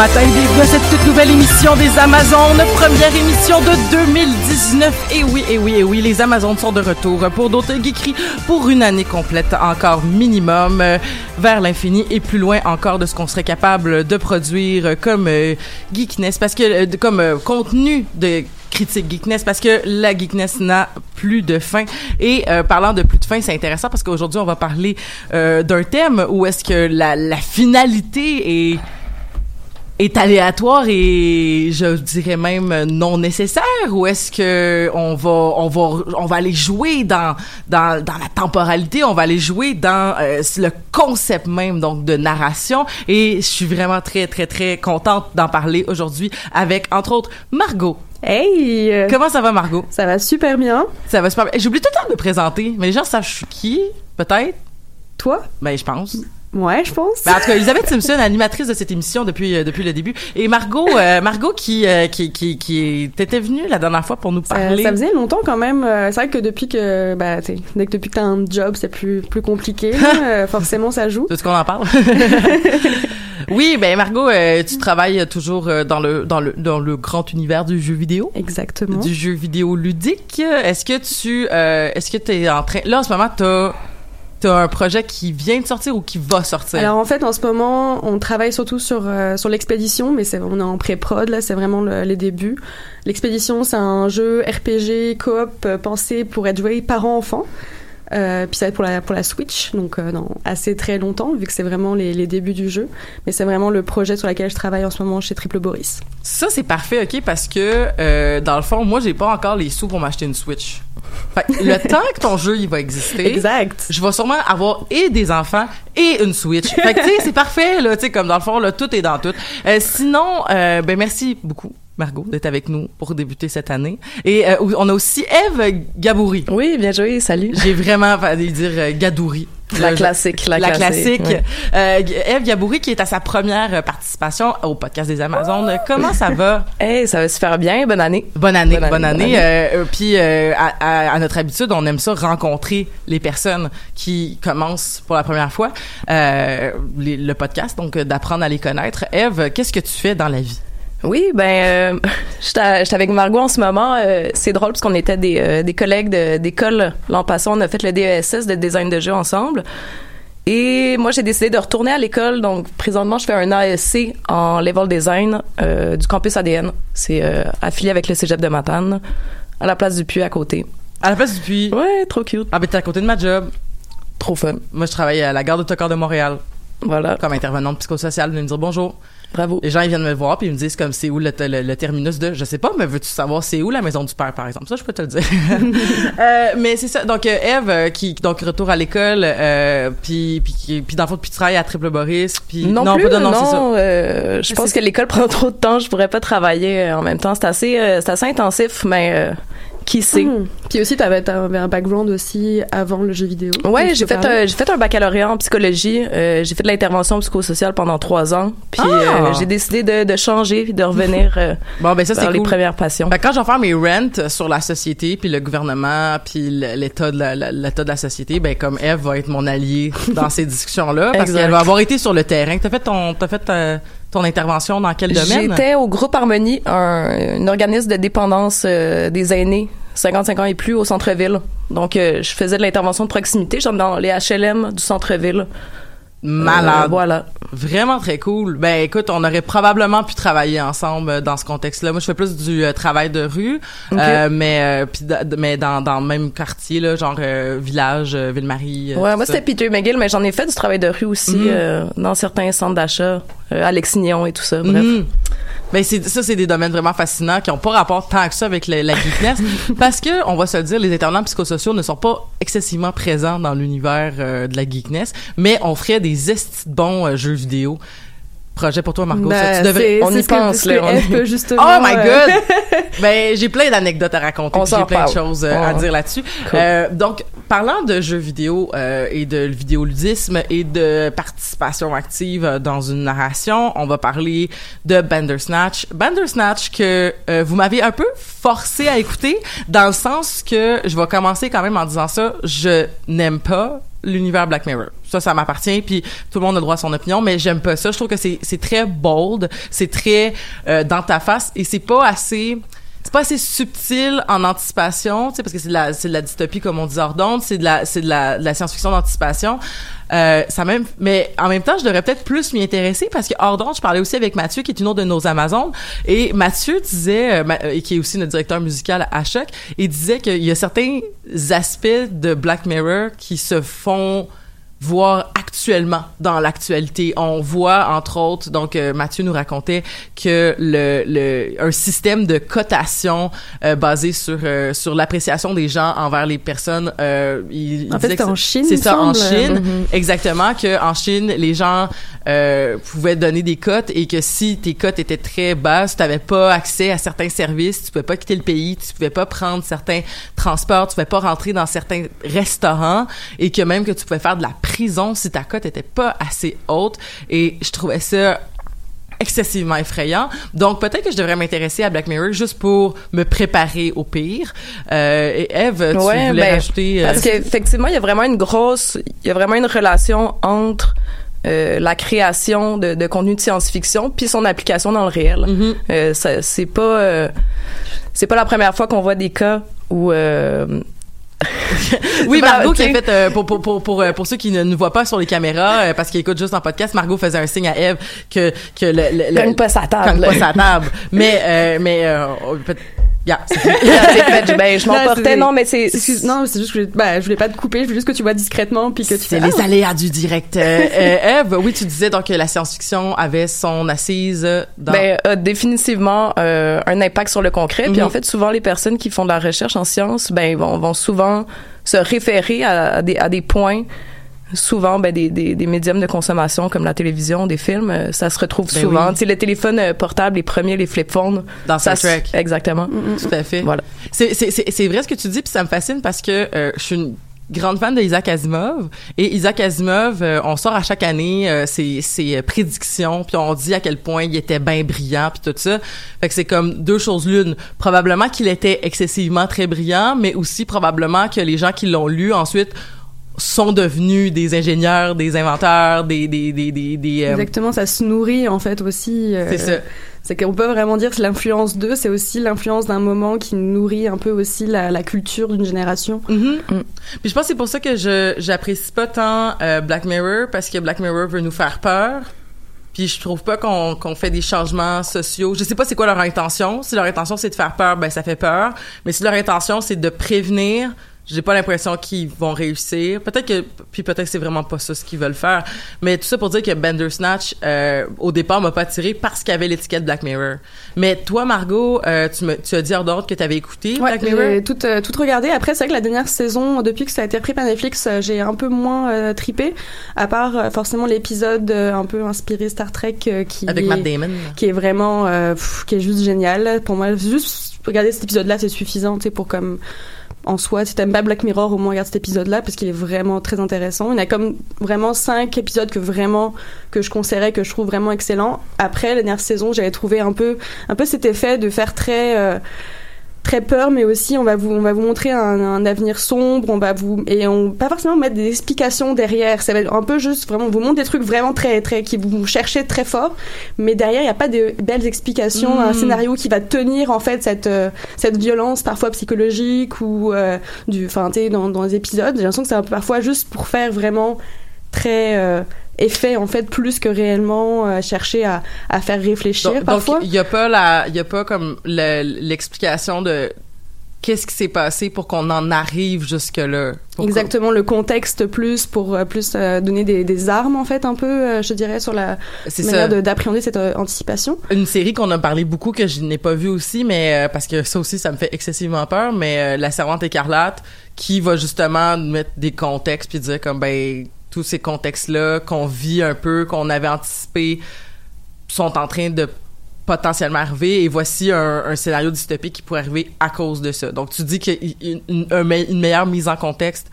matin, bienvenue à cette toute nouvelle émission des Amazones, première émission de 2019. Et oui, et oui, et oui, les Amazones sont de retour pour d'autres geekeries pour une année complète encore minimum, euh, vers l'infini et plus loin encore de ce qu'on serait capable de produire comme euh, geekness, parce que euh, comme contenu de critique geekness parce que la geekness n'a plus de fin et parlant de plus de fin c'est intéressant parce qu'aujourd'hui on va parler d'un thème où est-ce que la finalité est est aléatoire et je dirais même non nécessaire ou est-ce que on va on va on va aller jouer dans dans dans la temporalité on va aller jouer dans euh, le concept même donc de narration et je suis vraiment très très très contente d'en parler aujourd'hui avec entre autres Margot Hey! euh, comment ça va Margot? Ça va super bien. ça va super bien j'oublie tout le temps de me présenter mais les gens savent je suis qui peut-être? Toi? ben je pense Ouais, je pense. Ben, en tout cas, Elisabeth Simpson, animatrice de cette émission depuis euh, depuis le début, et Margot, euh, Margot qui euh, qui qui qui était venue la dernière fois pour nous parler. ça faisait longtemps quand même. Euh, C'est vrai que depuis que, bah, tu sais, dès que depuis que t'as un job, c'est plus plus compliqué. Euh, forcément, ça joue. Tu ce qu'on en parle Oui, ben Margot, tu travailles toujours dans le dans le dans le grand univers du jeu vidéo. Exactement. Du jeu vidéo ludique. Est-ce que tu est-ce que tu es en train là en ce moment t'as t'as un projet qui vient de sortir ou qui va sortir? Alors en fait, en ce moment, on travaille surtout sur euh, sur l'expédition, mais c'est on est en pré-prod là, c'est vraiment le- les débuts. L'expédition, c'est un jeu RPG coop euh, pensé pour être joué parents-enfants. Euh, puis ça va être pour la pour la Switch, donc euh, dans assez très longtemps vu que c'est vraiment les, les débuts du jeu. Mais c'est vraiment le projet sur lequel je travaille en ce moment chez Triple Boris. Ça, c'est parfait, OK, parce que, euh, dans le fond, moi, j'ai pas encore les sous pour m'acheter une Switch. Fait le temps que ton jeu, il va exister... Exact. Je vais sûrement avoir et des enfants et une Switch. Fait que, tu sais, c'est parfait, là, tu sais, comme dans le fond, là, tout est dans tout. Euh, sinon, euh, ben, merci beaucoup, Margot, d'être avec nous pour débuter cette année. Et euh, on a aussi Eve Gabouri. Oui, bien joué, salut. J'ai vraiment failli dire euh, Gadouri. La classique, la, la classique. Euh, Eve Gabouri qui est à sa première euh, participation au podcast des Amazones. Comment ça va? Hey, ça va super bien, bonne année. Bonne année, bonne Bonne année. bonne euh, puis euh, à, à- à notre habitude, on aime ça rencontrer les personnes qui commencent pour la première fois les- le podcast, donc d'apprendre à les connaître. Eve, qu'est-ce que tu fais dans la vie? Oui, ben, euh, j'étais avec Margot en ce moment. euh, c'est drôle parce qu'on était des, euh, des collègues de- d'école l'an passé. On a fait le DESS de design de jeu ensemble. Et moi, j'ai décidé de retourner à l'école. Donc, présentement, je fais un ASC en level design euh, du campus ADN. C'est euh, affilié avec le cégep de Matane, à la place du puits à côté. À la place du puits. Ouais, trop cute. Ah ben t'es à côté de ma job. Trop fun. Moi je travaille à la gare d'autocar de Montréal Voilà. comme intervenante psychosociale. Venez me dire bonjour. Bravo. Les gens ils viennent me voir puis ils me disent comme c'est où le, le- le terminus de je sais pas mais veux-tu savoir c'est où la maison du père par exemple? Ça je peux te le dire Euh, mais c'est ça donc euh, Eve euh, qui donc retour à l'école euh, puis puis puis dans le fond puis tu travailles à Triple Boris puis Non, plus, pas- non, c'est ça euh, je pense que l'école prend trop de temps, je pourrais pas travailler euh, en même temps. C'est assez, c'est assez intensif, mais qui sait. Mhm. Puis aussi, t'avais, t'avais un background aussi avant le jeu vidéo. Ouais, j'ai tu fait euh, j'ai fait un baccalauréat en psychologie. Euh, j'ai fait de l'intervention psychosociale pendant trois ans. Puis Ah! euh, j'ai décidé de, de changer puis de revenir euh, bon ben ça c'est vers les cool premières passions. Ben, quand je vais faire mes rents sur la société puis le gouvernement puis l'état de la, l'état de la société ben comme Eve va être mon allié dans ces discussions là parce qu'elle va avoir été sur le terrain t'as fait ton t'as fait euh, ton intervention dans quel domaine? J'étais au groupe Harmonie, un, un organisme de dépendance euh, des aînés, 55 ans et plus, au centre-ville. Donc, euh, je faisais de l'intervention de proximité, genre dans les HLM du centre-ville. malade Euh, voilà. Vraiment très cool. Ben écoute, on aurait probablement pu travailler ensemble euh, dans ce contexte-là. Moi, je fais plus du euh, travail de rue, euh, mais euh, puis da- mais dans dans le même quartier là, genre euh, village, Ville-Marie. Ouais, moi, c'était Peter McGill, mais j'en ai fait du travail de rue aussi euh, dans certains centres d'achat, euh, à Lexignon et tout ça. Bref. Mhm. Ben c'est ça c'est des domaines vraiment fascinants qui ont pas rapport tant que ça avec la, la geekness parce que on va se le dire les intervenants psychosociaux ne sont pas excessivement présents dans l'univers de la geekness mais on ferait des esti de bons jeux vidéo. Projet pour toi Margot, ça, Ben, tu devrais on y pense, là, on F justement. Oh my euh, god! ben j'ai plein d'anecdotes à raconter, j'ai plein de choses euh, à dire là-dessus. Cool. Euh, donc parlant de jeux vidéo euh, et de vidéoludisme et de participation active dans une narration, on va parler de Bandersnatch. Bandersnatch que vous m'avez un peu forcé à écouter dans le sens que je vais commencer quand même en disant ça, je n'aime pas l'univers Black Mirror. Ça, ça m'appartient, puis tout le monde a droit à son opinion, mais j'aime pas ça. Je trouve que c'est c'est très bold, c'est très euh, dans ta face, et c'est pas assez c'est pas assez subtil en anticipation, tu sais, parce que c'est de la, c'est de la dystopie comme on dit hors d'onde, c'est de la, c'est de la, de la science-fiction d'anticipation. Euh, ça même, mais en même temps, je devrais peut-être plus m'y intéresser parce que hors d'onde, je parlais aussi avec Mathieu, qui est une autre de nos Amazones, et Mathieu disait, euh, euh, et qui est aussi notre directeur musical à Choc, et disait qu'il y a certains aspects de Black Mirror qui se font voir actuellement dans l'actualité. On voit entre autres, donc euh, Mathieu nous racontait que le, le un système de cotation euh, basé sur euh, sur l'appréciation des gens envers les personnes. Euh, il, En fait, c'était en c'est- Chine, C'est ça, en. Chine, Mhm. exactement. Que en Chine, les gens euh, pouvaient donner des cotes et que si tes cotes étaient très basses, tu n'avais pas accès à certains services, tu pouvais pas quitter le pays, tu pouvais pas prendre certains transports, tu pouvais pas rentrer dans certains restaurants et que même que tu pouvais faire de la prison si ta cote était pas assez haute. Et je trouvais ça excessivement effrayant. Donc peut-être que je devrais m'intéresser à Black Mirror juste pour me préparer au pire. Euh, et Eve, tu Ouais, voulais ben, rajouter... euh, Parce qu'effectivement, il y a vraiment une grosse, il y a vraiment une relation entre euh, la création de, de contenu de science-fiction puis son application dans le réel. Euh, ça- c'est pas, c'est pas la première fois qu'on voit des cas où Oui, Margot qui a fait euh, pour pour pour pour euh, pour ceux qui ne nous voient pas sur les caméras euh, parce qu'ils écoutent juste en podcast, Margot faisait un signe à Eve que que le, le, le- cogne pas sa table. cogne pas sa table. mais euh, mais peut- Yeah, ben, je m'emportais. Non, mais c'est. Excuse, non, c'est juste que je, bah, je voulais pas te couper, je veux juste que tu vois discrètement puis que tu C'est les ah, aléas du direct. Euh, euh, Eve, oui, tu disais donc que la science-fiction avait son assise dans. Ben, définitivement euh, un impact sur le concret. Puis Mhm. en fait, souvent les personnes qui font de la recherche en sciences, ben vont, vont souvent se référer à, à des, à des points. Souvent, ben, des, des, des médiums de consommation comme la télévision, des films, euh, ça se retrouve Ben souvent. oui. Tu sais, le téléphone euh, portable, les premiers, les flip phones. Dans ça Star Trek. Exactement. Tout à fait. Voilà. C'est, c'est, c'est, c'est vrai ce que tu dis, puis ça me fascine parce que euh, je suis une grande fan de Isaac Asimov. Et Isaac Asimov, euh, on sort à chaque année euh, ses, ses euh, prédictions, puis on dit à quel point il était bien brillant, puis tout ça. Fait que c'est comme deux choses l'une. Probablement qu'il était excessivement très brillant, mais aussi probablement que les gens qui l'ont lu ensuite sont devenus des ingénieurs, des inventeurs, des des des des, des, euh, Exactement, ça se nourrit en fait aussi. euh, c'est ça. C'est qu'on peut vraiment dire que l'influence d'eux, c'est aussi l'influence d'un moment qui nourrit un peu aussi la, la culture d'une génération. Mhm. Puis je pense que c'est pour ça que je j'apprécie pas tant euh, Black Mirror parce que Black Mirror veut nous faire peur. Puis je trouve pas qu'on qu'on fait des changements sociaux. Je sais pas c'est quoi leur intention. Si leur intention c'est de faire peur, ben ça fait peur. Mais si leur intention c'est de prévenir, j'ai pas l'impression qu'ils vont réussir. Peut-être que puis peut-être que c'est vraiment pas ça ce qu'ils veulent faire. Mais tout ça pour dire que Bandersnatch euh, au départ m'a pas attiré parce qu'il y avait l'étiquette Black Mirror. Mais toi Margot, euh, tu me tu as dit hors d'ordre que tu avais écouté Ouais, Black Mirror? tout, euh, tout regardé. Après, c'est vrai que la dernière saison, depuis que ça a été repris par Netflix, euh, j'ai un peu moins euh, tripé. À part euh, forcément l'épisode euh, un peu inspiré Star Trek qui Avec est, Matt Damon. qui est vraiment euh, pff, qui est juste génial. Pour moi, juste regarder cet épisode-là, c'est suffisant, tu sais, pour comme en soi, si t'aimes pas Black Mirror, au moins regarde cet épisode-là parce qu'il est vraiment très intéressant. Il y a comme vraiment cinq épisodes que vraiment que je conseillerais, que je trouve vraiment excellent. Après, la dernière saison, j'avais trouvé un peu un peu cet effet de faire très euh, très peur, mais aussi on va vous on va vous montrer un, un avenir sombre, on va vous et on pas forcément mettre des explications derrière. Ça va être un peu juste vraiment on vous montre des trucs vraiment très très qui vous cherchez très fort, mais derrière il y a pas de belles explications, un scénario qui va tenir en fait cette euh, cette violence parfois psychologique ou euh, du enfin tu sais dans dans les épisodes. J'ai l'impression que c'est un peu parfois juste pour faire vraiment très euh, effet en fait plus que réellement euh, chercher à, à faire réfléchir Donc, parfois. il y a pas la, il y a pas comme le- l'explication de qu'est-ce qui s'est passé pour qu'on en arrive jusque là. Exactement le contexte plus pour euh, plus euh, donner des, des armes en fait un peu euh, je dirais sur la manière d'appréhender cette euh, anticipation. Une série qu'on a parlé beaucoup que je n'ai pas vue aussi, mais parce que ça aussi ça me fait excessivement peur. Mais la servante écarlate qui va justement mettre des contextes puis dire comme ben tous ces contextes là qu'on vit un peu, qu'on avait anticipé sont en train de potentiellement arriver et voici un, scénario dystopique qui pourrait arriver à cause de ça. Donc tu dis qu'il y a une, une- un me- une meilleure mise en contexte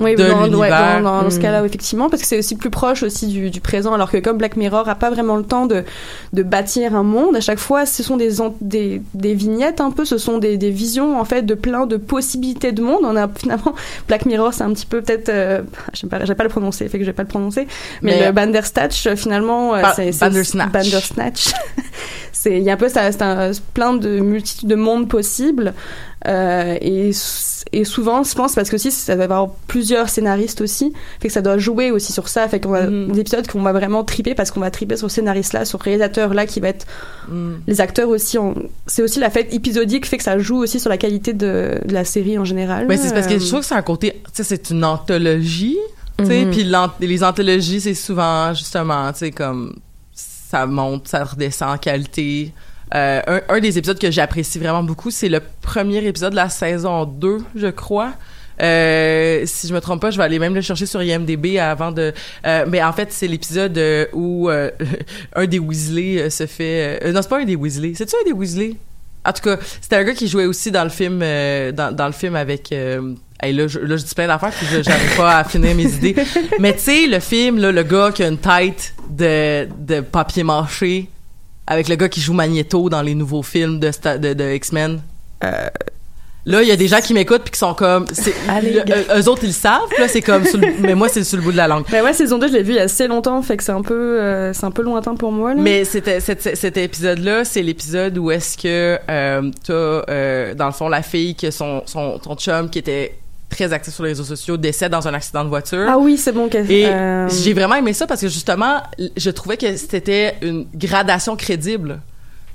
Oui, de dans, ouais, dans, dans ce Mm. cas-là, effectivement, parce que c'est aussi plus proche aussi du, du présent, alors que comme Black Mirror a pas vraiment le temps de, de bâtir un monde, à chaque fois, ce sont des, des, des vignettes un peu, ce sont des, des visions en fait de plein de possibilités de monde. On a finalement Black Mirror, c'est un petit peu peut-être, euh, j'aime pas, pas le prononcer, fait que je vais pas le prononcer, mais, Mais- le Bandersnatch euh, finalement, euh, Ba- c'est Bandersnatch. Bandersnatch. c'est il y a un peu ça, c'est un, plein de multitudes de mondes possibles. Euh, et, et souvent, je pense, parce que aussi, ça va avoir plusieurs scénaristes aussi, fait que ça doit jouer aussi sur ça, fait qu'on a Mhm. des épisodes qu'on va vraiment triper parce qu'on va triper sur ce scénariste-là, sur ce réalisateur-là qui va être Mm. les acteurs aussi. en- C'est aussi la fête épisodique fait que ça joue aussi sur la qualité de, de la série en général. Mais c'est parce que je trouve que c'est un côté, tu sais, c'est une anthologie, tu sais, Mhm. puis les anthologies, c'est souvent, justement, tu sais, comme, ça monte, ça redescend en qualité. Euh, un, un des épisodes que j'apprécie vraiment beaucoup, c'est le premier épisode de la saison 2, je crois. Euh, si je me trompe pas, je vais aller même le chercher sur IMDb avant de. euh, mais en fait, c'est l'épisode où un des Weasley se fait. non, c'est pas un des Weasley. C'est tu un des Weasley? En tout cas, c'était un gars qui jouait aussi dans le film, dans, dans le film avec. Hey, là, je, là, je dis plein d'affaires puis j'arrive pas à finir mes idées. Mais tu sais, le film, là, le gars qui a une tête de, de papier mâché avec le gars qui joue Magneto dans les nouveaux films de, sta- de, de X-Men. Là, il y a des gens qui m'écoutent puis qui sont comme, Allez, le- eux, autres ils le savent, là c'est comme, sur le- mais moi c'est sur le bout de la langue. Mais ouais, saison 2, je l'ai vu il y a assez longtemps, fait que c'est un peu, euh, c'est un peu lointain pour moi. Là. Mais c'était, cet, épisode-là, c'est l'épisode où est-ce que euh, t'as, euh, dans le fond, la fille que son, son, son chum qui était très actif sur les réseaux sociaux décède dans un accident de voiture. Ah oui, c'est bon. que- Et euh, j'ai vraiment aimé ça parce que justement, je trouvais que c'était une gradation crédible.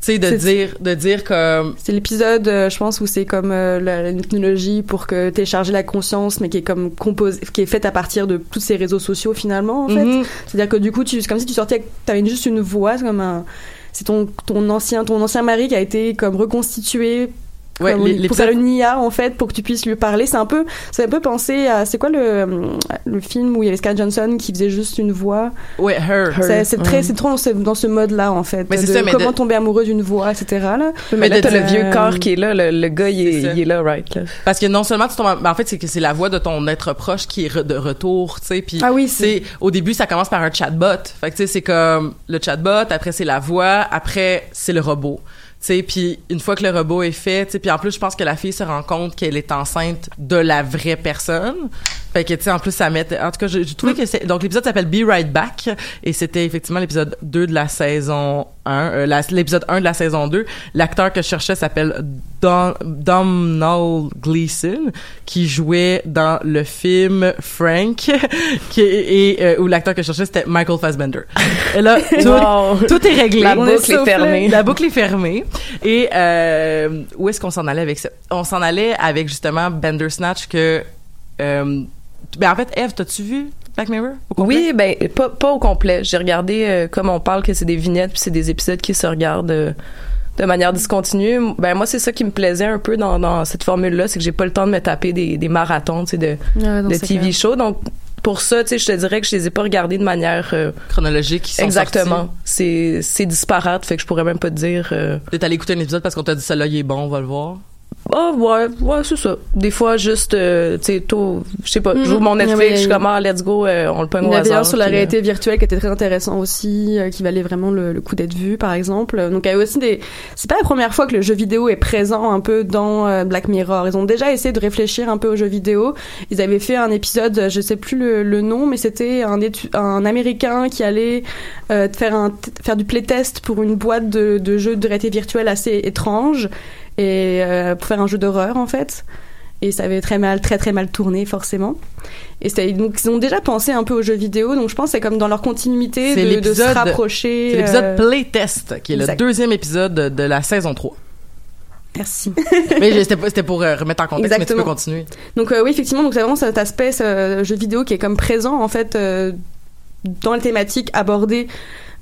Tu sais, de dire, de dire comme, C'est l'épisode, euh, je pense, où c'est comme euh, la, technologie pour que télécharger la conscience, mais qui est comme composée, qui est faite à partir de tous ces réseaux sociaux finalement, en fait. Mhm. C'est-à-dire que du coup, c'est comme si tu sortais, t'avais juste une voix, c'est comme un, c'est ton, ton ancien, ton ancien mari qui a été comme reconstitué. Ouais, pour faire une IA en fait pour que tu puisses lui parler c'est un peu fait un peu penser à c'est quoi le le film où il y avait Scarlett Johnson qui faisait juste une voix? Ouais, her. c'est c'est très ouais. c'est trop dans ce, dans ce mode là en fait Mais c'est de ça, mais comment de- tomber amoureux d'une voix etc là Mais, Mais là, t'as le vieux corps qui est là, le, le gars, il C'est est, il est là, right, là. Parce que non seulement tu tombes en, en fait c'est que c'est la voix de ton être proche qui est re- de retour, tu sais, puis Ah oui, c'est au début ça commence par un chatbot. Fait que tu sais c'est comme le chatbot, après c'est la voix, après c'est le robot. Sais, puis une fois que le robot est fait, tu sais, puis en plus je pense que la fille se rend compte qu'elle est enceinte de la vraie personne. Fait que tu sais en plus ça met en tout cas j'ai trouvé que c'est donc l'épisode s'appelle Be Right Back et c'était effectivement l'épisode 2 de la saison 1 euh, l'épisode 1 de la saison 2. L'acteur que je cherchais s'appelle Don Domhnall Gleeson qui jouait dans le film Frank qui et euh, où l'acteur que je cherchais c'était Michael Fassbender. Et là tout, Wow. tout est réglé. La boucle est fermée. La boucle est fermée. Et euh, où est-ce qu'on s'en allait avec ça? On s'en allait avec justement Bandersnatch que euh, ben en fait, Eve, t'as-tu vu Black Mirror au? Oui, ben pas, pas au complet. J'ai regardé euh, comme on parle que c'est des vignettes puis c'est des épisodes qui se regardent euh, de manière discontinue. Ben moi c'est ça qui me plaisait un peu dans, dans cette formule là, c'est que j'ai pas le temps de me taper des, des marathons, tu sais de, Ouais, non, de c'est TV clair. shows. Donc pour ça, tu sais, je te dirais que je les ai pas regardés de manière euh, Chronologique, sont exactement. C'est c'est disparate, fait que je pourrais même pas te dire. euh. T'es allé écouter un épisode parce qu'on t'a dit celle-là, il est bon, on va le voir. Ah ouais, ouais, c'est ça. Des fois juste euh, tu sais tôt, je sais pas, Mhm. j'ouvre mon Il y Netflix, je suis comme ah, let's go, euh, on le pogne Il au y avait hasard. un sur la euh, réalité virtuelle qui était très intéressant aussi, qui valait vraiment le, le coup d'être vu, par exemple. Donc il y avait aussi des. C'est pas la première fois que le jeu vidéo est présent un peu dans Black Mirror. Ils ont déjà essayé de réfléchir un peu au jeu vidéo. Ils avaient fait un épisode, je sais plus le, le nom, mais c'était un, étu- un Américain qui allait faire un faire du playtest pour une boîte de, de jeux de réalité virtuelle assez étrange et euh, pour faire un jeu d'horreur en fait. Et ça avait très mal, très très mal tourné forcément. Et donc ils ont déjà pensé un peu aux jeux vidéo, donc je pense que c'est comme dans leur continuité de, de se l'épisode- rapprocher. C'est l'épisode euh, Playtest, qui est le deuxième épisode de, la saison 3. Merci. mais c'était pour euh, remettre en contexte, mais tu Exactement. peux continuer. Donc euh, oui, effectivement, donc c'est vraiment cet aspect ce jeu vidéo qui est comme présent en fait euh, dans la thématique abordée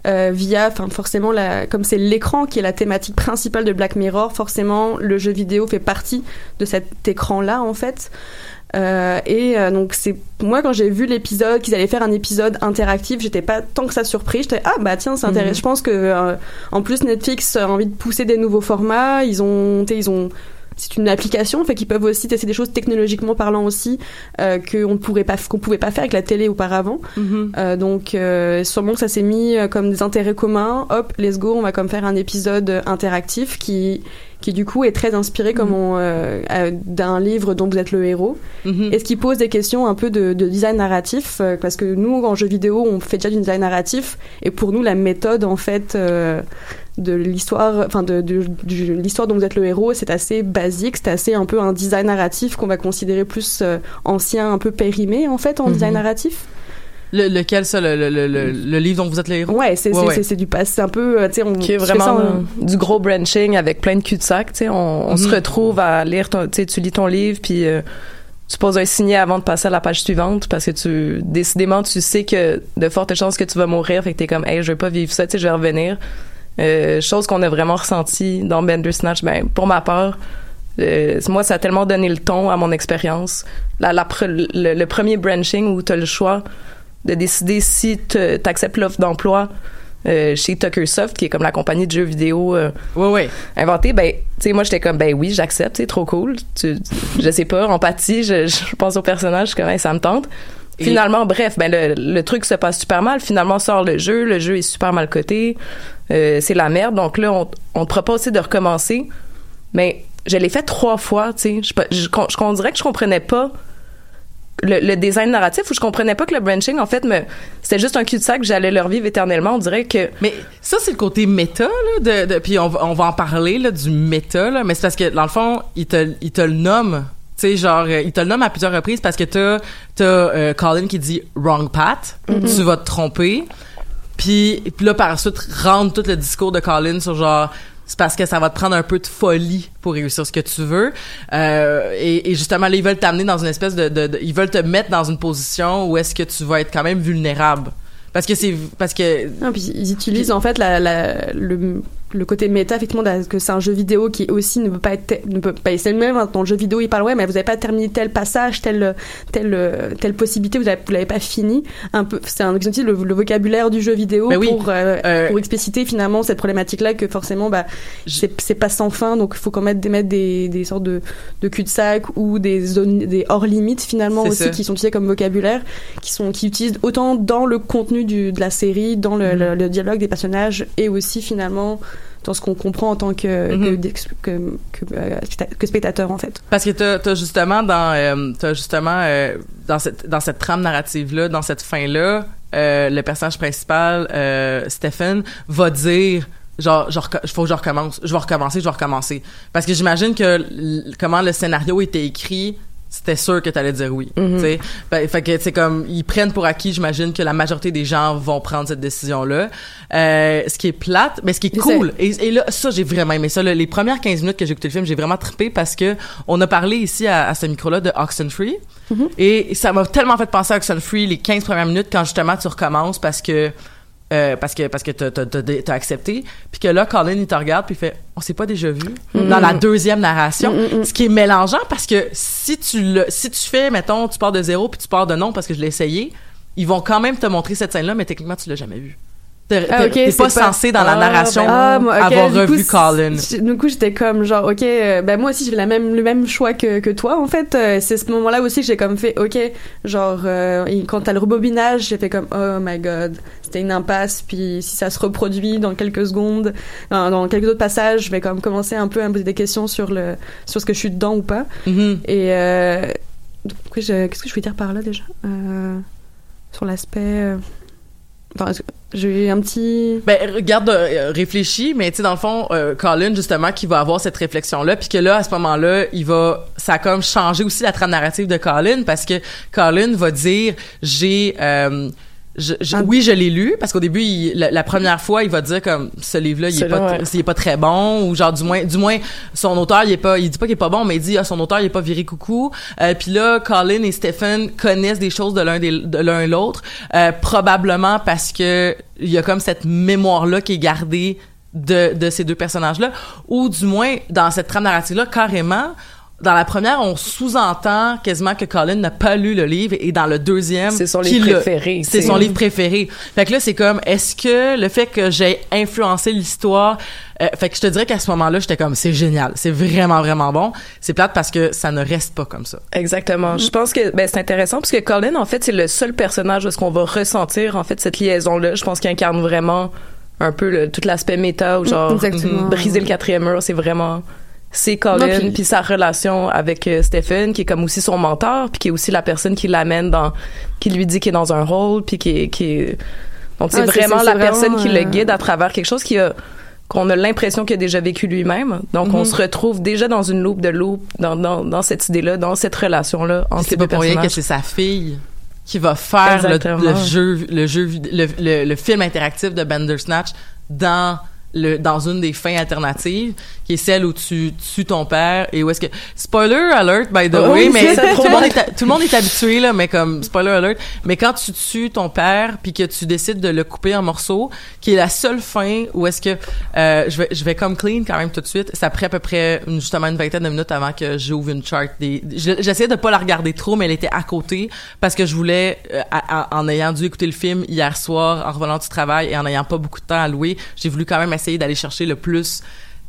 euh, via, enfin forcément, la, comme c'est l'écran qui est la thématique principale de Black Mirror, forcément le jeu vidéo fait partie de cet écran-là en fait. Euh, et euh, donc c'est moi quand j'ai vu l'épisode qu'ils allaient faire un épisode interactif, j'étais pas tant que ça surpris. J'étais ah bah tiens c'est intéressant. Mhm. Je pense que euh, en plus Netflix a envie de pousser des nouveaux formats. Ils ont, ils ont c'est une application, fait qu'ils peuvent aussi tester des choses technologiquement parlant aussi euh, qu'on ne pourrait pas qu'on pouvait pas faire avec la télé auparavant. Euh, donc euh, sûrement que ça s'est mis euh, comme des intérêts communs. Hop, let's go, on va comme faire un épisode euh, interactif qui qui du coup est très inspiré comme on, euh, d'un livre dont vous êtes le héros Mhm. et ce qui pose des questions un peu de, de design narratif euh, parce que nous en jeu vidéo on fait déjà du design narratif et pour nous la méthode en fait euh, de l'histoire enfin de, de- l'histoire dont vous êtes le héros c'est assez basique c'est assez un peu un design narratif qu'on va considérer plus euh, ancien un peu périmé en fait en Mhm. design narratif? Le, lequel, ça, le, le, le, livre dont vous êtes le héros? ouais c'est Ouais, ouais. du passé c'est un peu euh, tu sais on qui est vraiment ça du gros branching avec plein de cul-de-sac. Tu sais, on, on se Mhm. retrouve à lire tu sais, tu lis ton livre puis euh, tu poses un signet avant de passer à la page suivante parce que tu, décidément, tu sais que de fortes chances que tu vas mourir, fait que t'es comme, hey, je vais pas vivre ça, tu sais, je vais revenir. Euh, chose qu'on a vraiment ressenti dans Bandersnatch. Ben, pour ma part, euh, moi, ça a tellement donné le ton à mon expérience. La, la pre- le, le premier branching où tu as le choix de décider si tu acceptes l'offre d'emploi euh, chez Tuckersoft, qui est comme la compagnie de jeux vidéo euh, inventée, ben, tu sais, moi, j'étais comme, ben oui, j'accepte, c'est trop cool. Tu, je sais pas, empathie, je, je pense au personnage, comme, Hey, ça me tente. Et- Finalement, bref, ben le, le truc se passe super mal. Finalement, sort le jeu, le jeu est super mal coté, euh, c'est la merde. Donc là, on, on te propose tu sais, de recommencer, mais je l'ai fait trois fois, tu sais. Je, je, je, je- on dirait que je comprenais pas le, le design narratif ou je comprenais pas que le branching, en fait, me, c'était juste un cul-de-sac que j'allais leur vivre éternellement. On dirait que Mais ça, c'est le côté méta, là, de, de- puis on, va- on va en parler, là, du méta, là, mais c'est parce que, dans le fond, te, il te le nomme. Tu sais, genre, euh, il te le nomme à plusieurs reprises parce que t'as, t'as euh, Colin qui dit « wrong path tu vas te tromper. Puis, puis là, par la suite, rentre tout le discours de Colin sur genre c'est parce que ça va te prendre un peu de folie pour réussir ce que tu veux. Euh, et, et justement, là, ils veulent t'amener dans une espèce de, de- de- Ils veulent te mettre dans une position où est-ce que tu vas être quand même vulnérable. Parce que c'est... Parce que... Non, puis ils utilisent en fait la, la- le, le côté méta, effectivement, de- que c'est un jeu vidéo qui aussi ne peut pas être, ne peut pas, c'est le même hein, dans le jeu vidéo, il parle, ouais, mais vous n'avez pas terminé tel passage, telle, telle, euh, telle possibilité, vous, avez, vous l'avez pas fini. Un peu, c'est un, utilisent le, le vocabulaire du jeu vidéo oui, pour, euh, euh, pour expliciter finalement cette problématique-là que forcément, bah, c'est, c'est pas sans fin, donc il faut quand même des, mettre des, des sortes de, de cul-de-sac ou des zones, des hors limites finalement aussi ça. qui sont utilisés comme vocabulaire, qui sont, qui utilisent autant dans le contenu du, de la série, dans le, le- le dialogue des personnages et aussi finalement dans ce qu'on comprend en tant que, Mhm. que, que, que, euh, que spectateur en fait. Parce que t'as, t'as justement dans euh, justement euh, dans cette dans cette trame narrative là, dans cette fin là, le personnage principal euh, Stephen va dire genre genre faut que je recommence, je vais recommencer, je vais recommencer parce que j'imagine que comment le scénario était écrit c'était sûr que t'allais dire oui. Tu sais. Ben, fait que c'est comme ils prennent pour acquis, j'imagine que la majorité des gens vont prendre cette décision là. Euh, ce qui est plate, mais ce qui est cool. Et, et là, ça j'ai vraiment aimé ça. là. Les premières 15 minutes que j'ai écouté le film, j'ai vraiment trippé parce que on a parlé ici à, à ce micro-là de Oxenfree et ça m'a tellement fait penser à Oxenfree les 15 premières minutes quand justement tu recommences parce que euh, parce que parce que t'as t'as- t'as- t'as accepté. Puis que là Colin il te regarde puis il fait on s'est pas déjà vu dans la deuxième narration. Ce qui est mélangeant parce que si tu le si tu fais mettons tu pars de zéro puis tu pars de non parce que je l'ai essayé ils vont quand même te montrer cette scène là mais techniquement tu l'as jamais vu T'es Ah, pas, pas- censé dans la Ah, narration Ah, moi, ok, avoir revu coup, Colin Du coup, j'étais comme genre, ok, euh, ben moi aussi, j'ai la même, le même choix que, que toi, en fait. Euh, c'est ce moment-là aussi que j'ai comme fait, ok, genre, euh, quand t'as le rebobinage, j'ai fait comme, oh my god, c'était une impasse, puis si ça se reproduit dans quelques secondes, dans, dans quelques autres passages, je vais comme commencer un peu à me poser des questions sur le, sur ce que je suis dedans ou pas. Mhm. Et, euh, qu'est-ce que je voulais dire par là déjà? Euh, sur l'aspect, attends, j'ai un petit, Ben regarde, euh, réfléchis, mais tu sais dans le fond, euh, Colin justement qui va avoir cette réflexion là, puis que là à ce moment-là, il va, ça a comme changé aussi la trame narrative de Colin parce que Colin va dire j'ai euh, je, je- Ah. oui, je l'ai lu parce qu'au début, il- la, la première fois, il va dire comme ce livre-là, il est pas, ouais. il est pas très bon ou genre du moins, du moins son auteur, il est pas, il dit pas qu'il est pas bon, mais il dit ah, son auteur, il est pas viré coucou. Euh, Puis là, Colin et Stephen connaissent des choses de l'un des, de l'un l'autre, euh, probablement parce que il y a comme cette mémoire-là qui est gardée de, de ces deux personnages-là, ou du moins dans cette trame narrative-là, carrément. Dans la première, on sous-entend quasiment que Colin n'a pas lu le livre, et dans le deuxième, C'est son livre préféré, C'est son livre préféré. Fait que là, c'est comme, est-ce que le fait que j'ai influencé l'histoire, euh, fait que je te dirais qu'à ce moment-là, j'étais comme, c'est génial, c'est vraiment, vraiment bon. C'est plate parce que ça ne reste pas comme ça. Exactement. Je pense que ben, c'est intéressant parce que Colin, en fait, c'est le seul personnage où est-ce qu'on va ressentir en fait cette liaison-là. Je pense qu'il incarne vraiment un peu le- tout l'aspect méta ou genre Exactement. briser le quatrième mur. C'est vraiment c'est Colin puis- sa relation avec euh, Stephen qui est comme aussi son mentor puis qui est aussi la personne qui l'amène dans qui lui dit qu'il est dans un rôle puis qui est, qui donc c'est Ah, vraiment la personne qui le euh, guide à travers quelque chose qui a qu'on a l'impression qu'il a déjà vécu lui-même. Donc, on Mhm. se retrouve déjà dans une loupe de loupe, dans, dans, dans cette idée-là, dans cette relation-là entre C'est ces pas pour rien que c'est sa fille qui va faire le, jeu, le jeu, vid- le, le, le film interactif de Bandersnatch dans le dans une des fins alternatives qui est celle où tu tues ton père et où est-ce que spoiler alert by the Oh, way oui, mais tout le monde est tout le monde est habitué là mais comme spoiler alert mais quand tu tues ton père puis que tu décides de le couper en morceaux qui est la seule fin où est-ce que euh, je vais je vais comme clean quand même tout de suite ça prend à peu près une- justement une vingtaine de minutes avant que j'ouvre une chart des je- j'essayais de pas la regarder trop mais elle était à côté parce que je voulais euh, à- à- en ayant dû écouter le film hier soir en revenant du travail et en ayant pas beaucoup de temps à louer j'ai voulu quand même essayer d'aller chercher le plus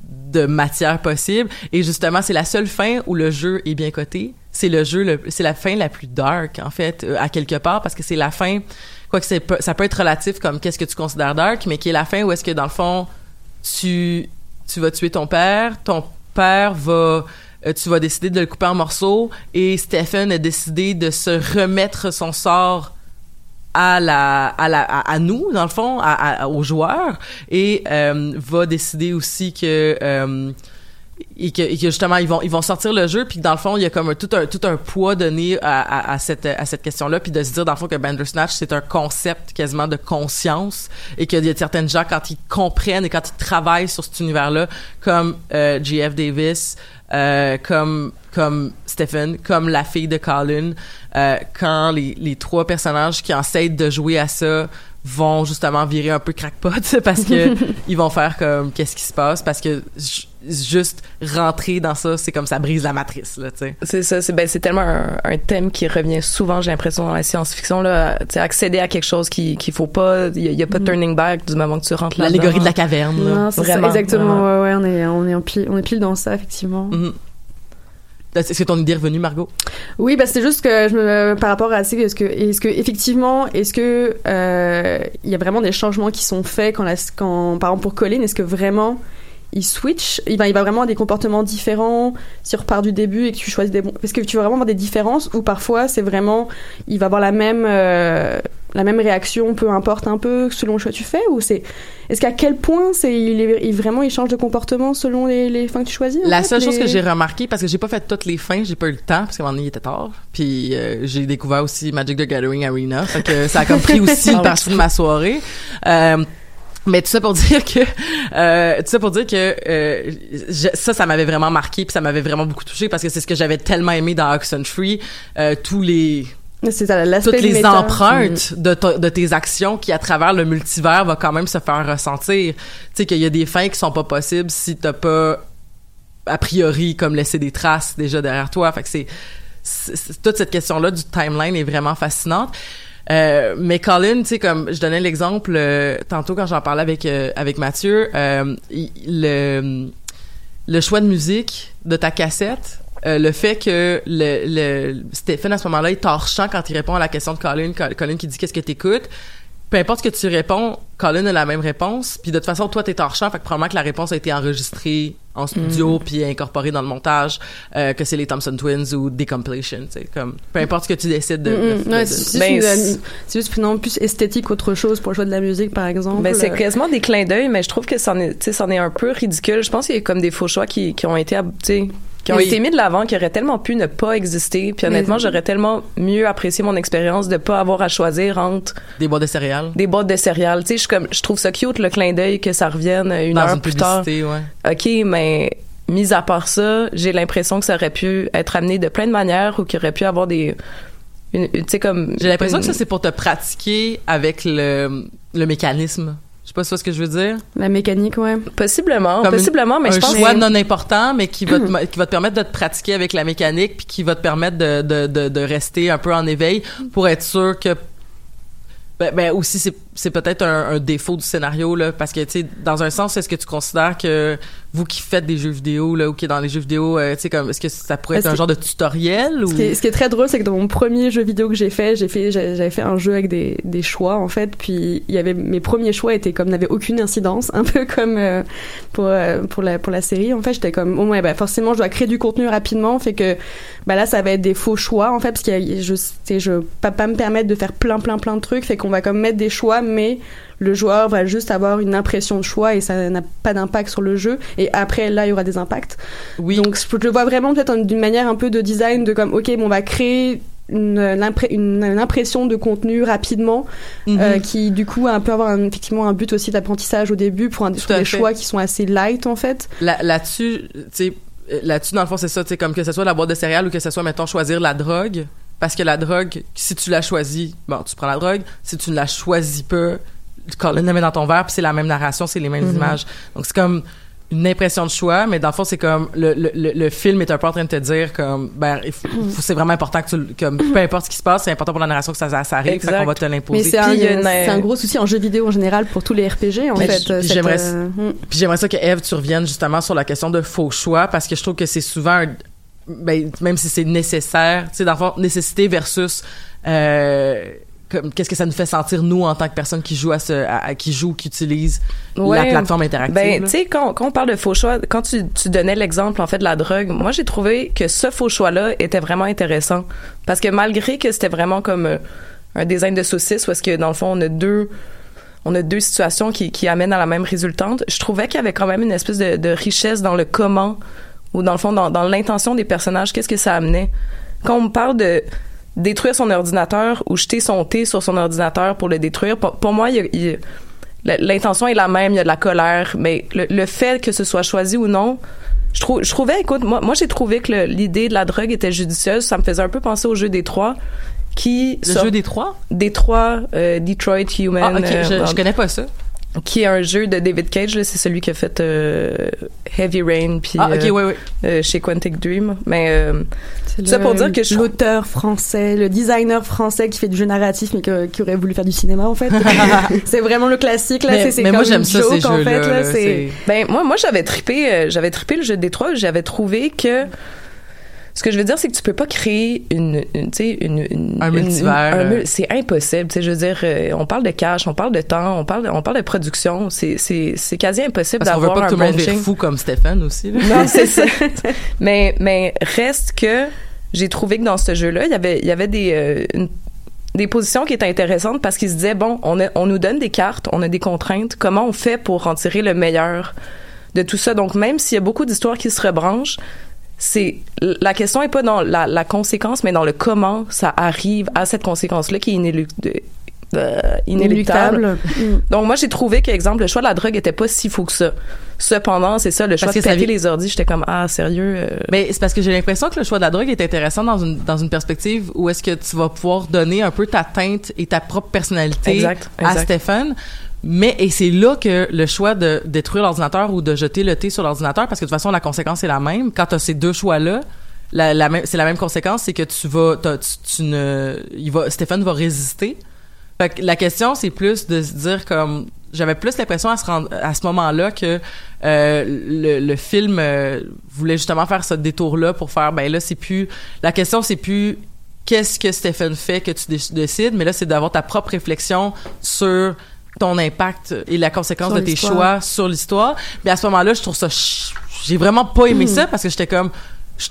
de matière possible. Et justement c'est la seule fin où le jeu est bien coté. C'est le jeu c'est la fin la plus dark en fait euh, à quelque part parce que c'est la fin quoi que c'est pas- ça peut être relatif comme qu'est-ce que tu considères dark mais qui est la fin où est-ce que dans le fond tu tu vas tuer ton père ton père va euh, tu vas décider de le couper en morceaux et Stephen a décidé de se remettre son sort à la à la à, nous dans le fond à, à- aux joueurs. Et euh, va décider aussi que euh, et que, et que justement ils vont ils vont sortir le jeu. Puis dans le fond il y a comme un- tout un tout un poids donné à, à, à cette à cette question là puis de se dire dans le fond que Bandersnatch c'est un concept quasiment de conscience. Et qu'il y a certaines gens quand ils comprennent et quand ils travaillent sur cet univers là comme euh, G.F. Davis euh, comme comme Stephen comme la fille de Colin euh, quand les, les trois personnages qui essayent de jouer à ça vont justement virer un peu crackpot parce que ils vont faire comme qu'est-ce qui se passe? Parce que ju- juste rentrer dans ça c'est comme ça brise la matrice là tu sais C'est ça, c'est ben, c'est tellement un, un thème qui revient souvent, j'ai l'impression, dans la science-fiction, là, tu sais, accéder à quelque chose qui qu'il faut pas, il y, a- il y a pas de turning back du moment que tu rentres là l'allégorie de la caverne là. Non, ça, exactement. vraiment. Ouais, ouais, on est, on est en pile, on est pile dans ça, effectivement. Mhm. Est-ce que ton idée est revenue Margot? Oui, bah c'est juste que par rapport à est-ce que, est-ce que effectivement, est-ce que euh, il y a vraiment des changements qui sont faits quand, la, quand par exemple pour Colin, est-ce que vraiment il switch, il va, il va vraiment avoir des comportements différents si tu repars du début et que tu choisis des bons. Est-ce que tu vas vraiment avoir des différences ou parfois c'est vraiment, il va avoir la même, euh, la même réaction, peu importe un peu selon le choix que tu fais ou c'est est-ce qu'à quel point c'est il, est- il- vraiment il change de comportement selon les, les fins que tu choisis La fait, seule chose que j'ai remarqué, parce que j'ai pas fait toutes les fins, j'ai pas eu le temps, parce qu'à un moment donné, il était tard. Puis euh, j'ai découvert aussi Magic the Gathering Arena, fait que ça a comme pris aussi une partie de ma soirée. Euh, mais tout ça pour dire que euh, tout ça pour dire que euh, je- ça ça m'avait vraiment marqué puis ça m'avait vraiment beaucoup touché parce que c'est ce que j'avais tellement aimé dans Oxenfree euh, tous les c'est toutes les méta. Mm. empreintes de, tes actions qui à travers le multivers va quand même se faire ressentir tu sais qu'il y a des fins qui sont pas possibles si t'as pas a priori comme laissé des traces déjà derrière toi fait que c'est toute cette question là du timeline est vraiment fascinante euh, mais Colin, tu sais, comme je donnais l'exemple euh, tantôt quand j'en parlais avec euh, avec Mathieu, euh, il- le le choix de musique de ta cassette, euh, le fait que le, le Stephen à ce moment-là est torchant quand il répond à la question de Colin, Col- Colin qui dit qu'est-ce que t'écoutes? Peu importe ce que tu réponds, Colin a la même réponse. Puis de toute façon, toi t'es torchant, fait que probablement que la réponse a été enregistrée en studio puis incorporée dans le montage, euh, que c'est les Thompson Twins ou Decompletion, tu sais, comme peu importe ce que tu décides de. Mm, de- mm. de- Ouais, de- c'est Ben, juste, juste finalement plus esthétique qu'autre chose pour le choix de la musique par exemple. Ben, c'est Euh, quasiment des clins d'œil, mais je trouve que c'en est, c'en est un peu ridicule. Je pense qu'il y a comme des faux choix qui, qui ont été, tu qui ont été mis de l'avant, qui auraient tellement pu ne pas exister. Puis honnêtement, j'aurais tellement mieux apprécié mon expérience de pas avoir à choisir entre des boîtes de céréales des boîtes de céréales. Tu sais, je comme, je trouve ça cute le clin d'œil que ça revienne une dans heure une plus tard. ouais. OK, mais mis à part ça, j'ai l'impression que ça aurait pu être amené de plein de manières ou qu'il aurait pu avoir des, tu sais comme. J'ai l'impression une- que ça c'est pour te pratiquer avec le le mécanisme. Je sais pas si tu vois ce que je veux dire. La mécanique, ouais. Possiblement, Comme possiblement, mais un je pense choix que- non important, mais qui va te, qui va te permettre de te pratiquer avec la mécanique, puis qui va te permettre de, de, de, de rester un peu en éveil pour être sûr que ben, ben aussi c'est c'est peut-être un, un défaut du scénario là parce que tu sais dans un sens est-ce que tu considères que vous qui faites des jeux vidéo là ou qui est dans les jeux vidéo euh, tu sais comme est-ce que ça pourrait être un genre de tutoriel ou? Ce qui, est, ce qui est très drôle, c'est que dans mon premier jeu vidéo que j'ai fait, j'ai fait, j'avais fait un jeu avec des, des choix en fait, puis il y avait mes premiers choix étaient comme n'avaient aucune incidence, un peu comme euh, pour euh, pour la pour la série. En fait, j'étais comme oh ouais, bah forcément je dois créer du contenu rapidement, fait que bah là ça va être des faux choix en fait, parce que je sais je pas pas me permettre de faire plein plein plein de trucs, fait qu'on va comme mettre des choix, mais le joueur va juste avoir une impression de choix et ça n'a pas d'impact sur le jeu. Et après, là, il y aura des impacts. oui Donc, je le vois vraiment peut-être d'une manière un peu de design, de comme, ok, bon, on va créer une, une, une impression de contenu rapidement, Mhm. euh, qui du coup un peu avoir un- effectivement un but aussi d'apprentissage au début pour un, sur des fait. choix qui sont assez light en fait. Là- là-dessus, tu euh, là-dessus, dans le fond, c'est ça, tu comme que ce soit la boîte de céréales ou que ce soit, mettons, choisir la drogue. Parce que la drogue, si tu la choisis, bon, tu prends la drogue. Si tu ne la choisis pas, Colin la met dans ton verre, puis c'est la même narration, c'est les mêmes Mm-hmm. images. Donc, c'est comme une impression de choix, mais dans le fond, c'est comme le, le, le, le film est un peu en train de te dire comme ben il faut- faut- c'est vraiment important que tu le- comme peu importe ce qui se passe, c'est important pour la narration que ça, ça, ça arrive, qu'on va te Mais l'imposer. c'est un, une- c'est un gros souci en jeu vidéo en général pour tous les RPG en Mais fait. euh, j'aimerais- euh, hmm. Puis j'aimerais ça que Eve, tu reviennes justement sur la question de faux choix parce que je trouve que c'est souvent, un- ben, même si c'est nécessaire, tu sais, dans le fond, nécessité versus euh, qu'est-ce que ça nous fait sentir nous en tant que personne qui joue à ce, à- à- qui joue, qui utilise la plateforme interactive. Ben, là. tu sais, quand, quand on parle de faux choix, quand tu, tu donnais l'exemple, en fait, de la drogue, moi, j'ai trouvé que ce faux choix-là était vraiment intéressant. Parce que malgré que c'était vraiment comme euh, un design de saucisse, où est-ce que, dans le fond, on a deux, on a deux situations qui, qui amènent à la même résultante, je trouvais qu'il y avait quand même une espèce de, de richesse dans le comment, ou dans le fond, dans, dans l'intention des personnages, qu'est-ce que ça amenait? Quand on me parle de détruire son ordinateur ou jeter son thé sur son ordinateur pour le détruire, pour, pour moi, l'intention est la même, il y a de la colère, mais le, le fait que ce soit choisi ou non, je, trou- je trouvais, écoute, moi, moi j'ai trouvé que l'idée de la drogue était judicieuse. Ça me faisait un peu penser au jeu des trois, qui le sort- jeu des trois? des trois euh, Detroit Human, Ah, ok, euh, je, dans- je connais pas ça. Qui est un jeu de David Cage. C'est celui qui a fait euh, Heavy Rain puis Ah, euh, euh, chez Quantic Dream. Mais euh, C'est Ça pour dire que je- l'auteur français, le designer français qui fait du jeu narratif mais que- qui aurait voulu faire du cinéma en fait. c'est vraiment le classique là. mais c'est- mais moi j'aime ça ces en fait, là, là, c'est- c'est- Ben moi moi j'avais trippé euh, j'avais trippé le jeu de Détroit, j'avais trouvé que ce que je veux dire c'est que tu peux pas créer une, une tu sais une, une- Un multivers, un euh. c'est impossible, tu sais je veux dire euh, on parle de cash, on parle de temps, on parle on parle de production, c'est c'est c'est quasi impossible Parce qu'on veut d'avoir pas un que tout le monde fou comme Stéphane aussi. là. Non, c'est ça. mais mais reste que j'ai trouvé que dans ce jeu-là, il y avait il y avait des euh, une- des positions qui étaient intéressantes parce qu'ils se disaient bon, on, a- on nous donne des cartes, on a des contraintes, comment on fait pour en tirer le meilleur de tout ça? Donc même s'il y a beaucoup d'histoires qui se rebranchent, c'est la question est pas dans la, la conséquence, mais dans le comment ça arrive à cette conséquence-là qui est inéluctable. inéluctable. Mm. Donc moi j'ai trouvé que exemple le choix de la drogue était pas si fou que ça. Cependant, c'est ça le choix Parce de que péter les ordis, j'étais comme ah sérieux euh, Mais c'est parce que j'ai l'impression que le choix de la drogue est intéressant dans une dans une perspective où est-ce que tu vas pouvoir donner un peu ta teinte et ta propre personnalité Exact, à. Stéphane. Mais et c'est là que le choix de détruire l'ordinateur ou de jeter le thé sur l'ordinateur parce que de toute façon la conséquence est la même quand tu as ces deux choix là. C'est la même conséquence, c'est que tu vas, tu, ne, il va, Stéphane va résister. Fait que la question, c'est plus de se dire comme, j'avais plus l'impression à, ce moment-là que euh, le, film euh, voulait justement faire ce détour-là pour faire, ben là, c'est plus, la question, c'est plus qu'est-ce que Stéphane fait que tu dé- décides, mais là, c'est d'avoir ta propre réflexion sur ton impact et la conséquence Sur de tes choix sur l'histoire. Mais à ce moment-là, je trouve ça, ch- j'ai vraiment pas aimé ça parce que j'étais comme,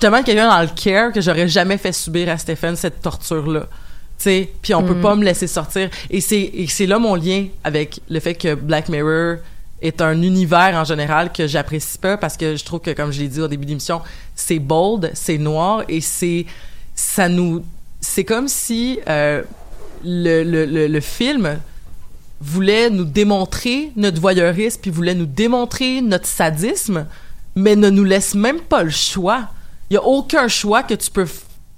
tellement quelqu'un dans le care que j'aurais jamais fait subir à Stéphane cette torture-là. Tu sais, puis on peut pas me laisser sortir. Et c'est et c'est là mon lien avec le fait que Black Mirror est un univers en général que j'apprécie pas parce que je trouve que comme je l'ai dit au début d'émission, c'est bold, c'est noir et c'est ça nous c'est comme si euh, le, le, le, le film voulait nous démontrer notre voyeurisme puis voulait nous démontrer notre sadisme mais ne nous laisse même pas le choix. Il y a aucun choix que tu peux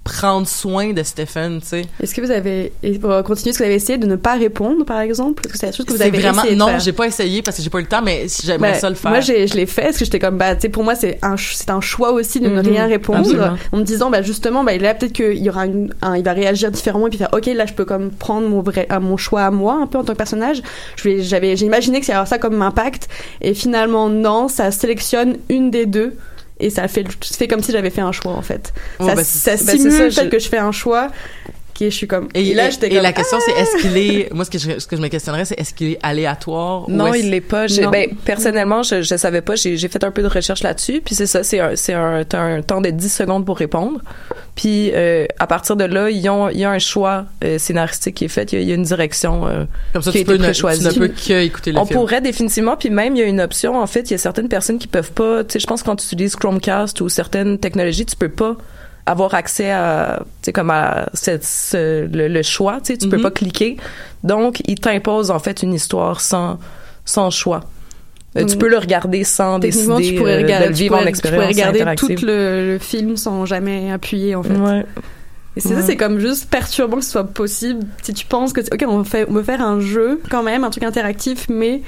prendre soin de Stephen, tu sais. Est-ce que vous avez, pour continuer, est-ce que vous avez essayé de ne pas répondre, par exemple? Est-ce que c'est la chose que vous avez vraiment essayé de non, j'ai pas essayé parce que j'ai pas eu le temps mais j'aimerais Ben, ça le faire. Moi, j'ai, je l'ai fait parce que j'étais comme, bah, tu sais, pour moi, c'est un, c'est un choix aussi de ne Mhm. rien répondre. Absolument. En me disant, bah, justement, bah, là, peut-être qu'il y aura une, un- il va réagir différemment et puis faire, ok, là, je peux comme prendre mon vrai, euh, mon choix à moi, un peu en tant que personnage. J'avais, j'ai imaginé que ça allait avoir ça comme impact et finalement, non, ça sélectionne une des deux. Et ça fait, fait comme si j'avais fait un choix, en fait. Ça, ben, ça c'est- c'est simule ça, je- que je fais un choix qui est, je suis comme, et, et, là, et- j'étais et comme, la question c'est est-ce qu'il est moi ce que je, ce que je me questionnerais c'est est-ce qu'il est aléatoire ou Non, est-ce- il l'est pas. Ben, personnellement, je, je savais pas. J'ai fait un peu de recherche là-dessus. Puis c'est ça, c'est un, temps de 10 secondes pour répondre. Puis euh, à partir de là, il y a un choix euh, scénaristique qui est fait. Il y a, y a une direction. euh, comme ça qui a tu peux été ne, tu ne peux que écouter le on film. pourrait définitivement, puis même il y a une option. En fait, il y a certaines personnes qui peuvent pas. Tu sais, je pense que quand tu utilises Chromecast ou certaines technologies, tu peux pas avoir accès à, tu sais, comme à cette- ce- le, le choix. Tu sais, tu peux Mhm. pas cliquer. Donc, il t'impose en fait une histoire sans sans choix. Euh, tu peux le regarder sans décider tu pourrais euh, regarder, de le tu vivre en pourrais- tu pourrais expérience regarder tout le, le film sans jamais appuyer, en fait. Ouais. Et c'est ça, c'est comme juste perturbant que ce soit possible. Si tu penses que, ok, on va, faire, on faire un jeu, quand même, un truc interactif, mais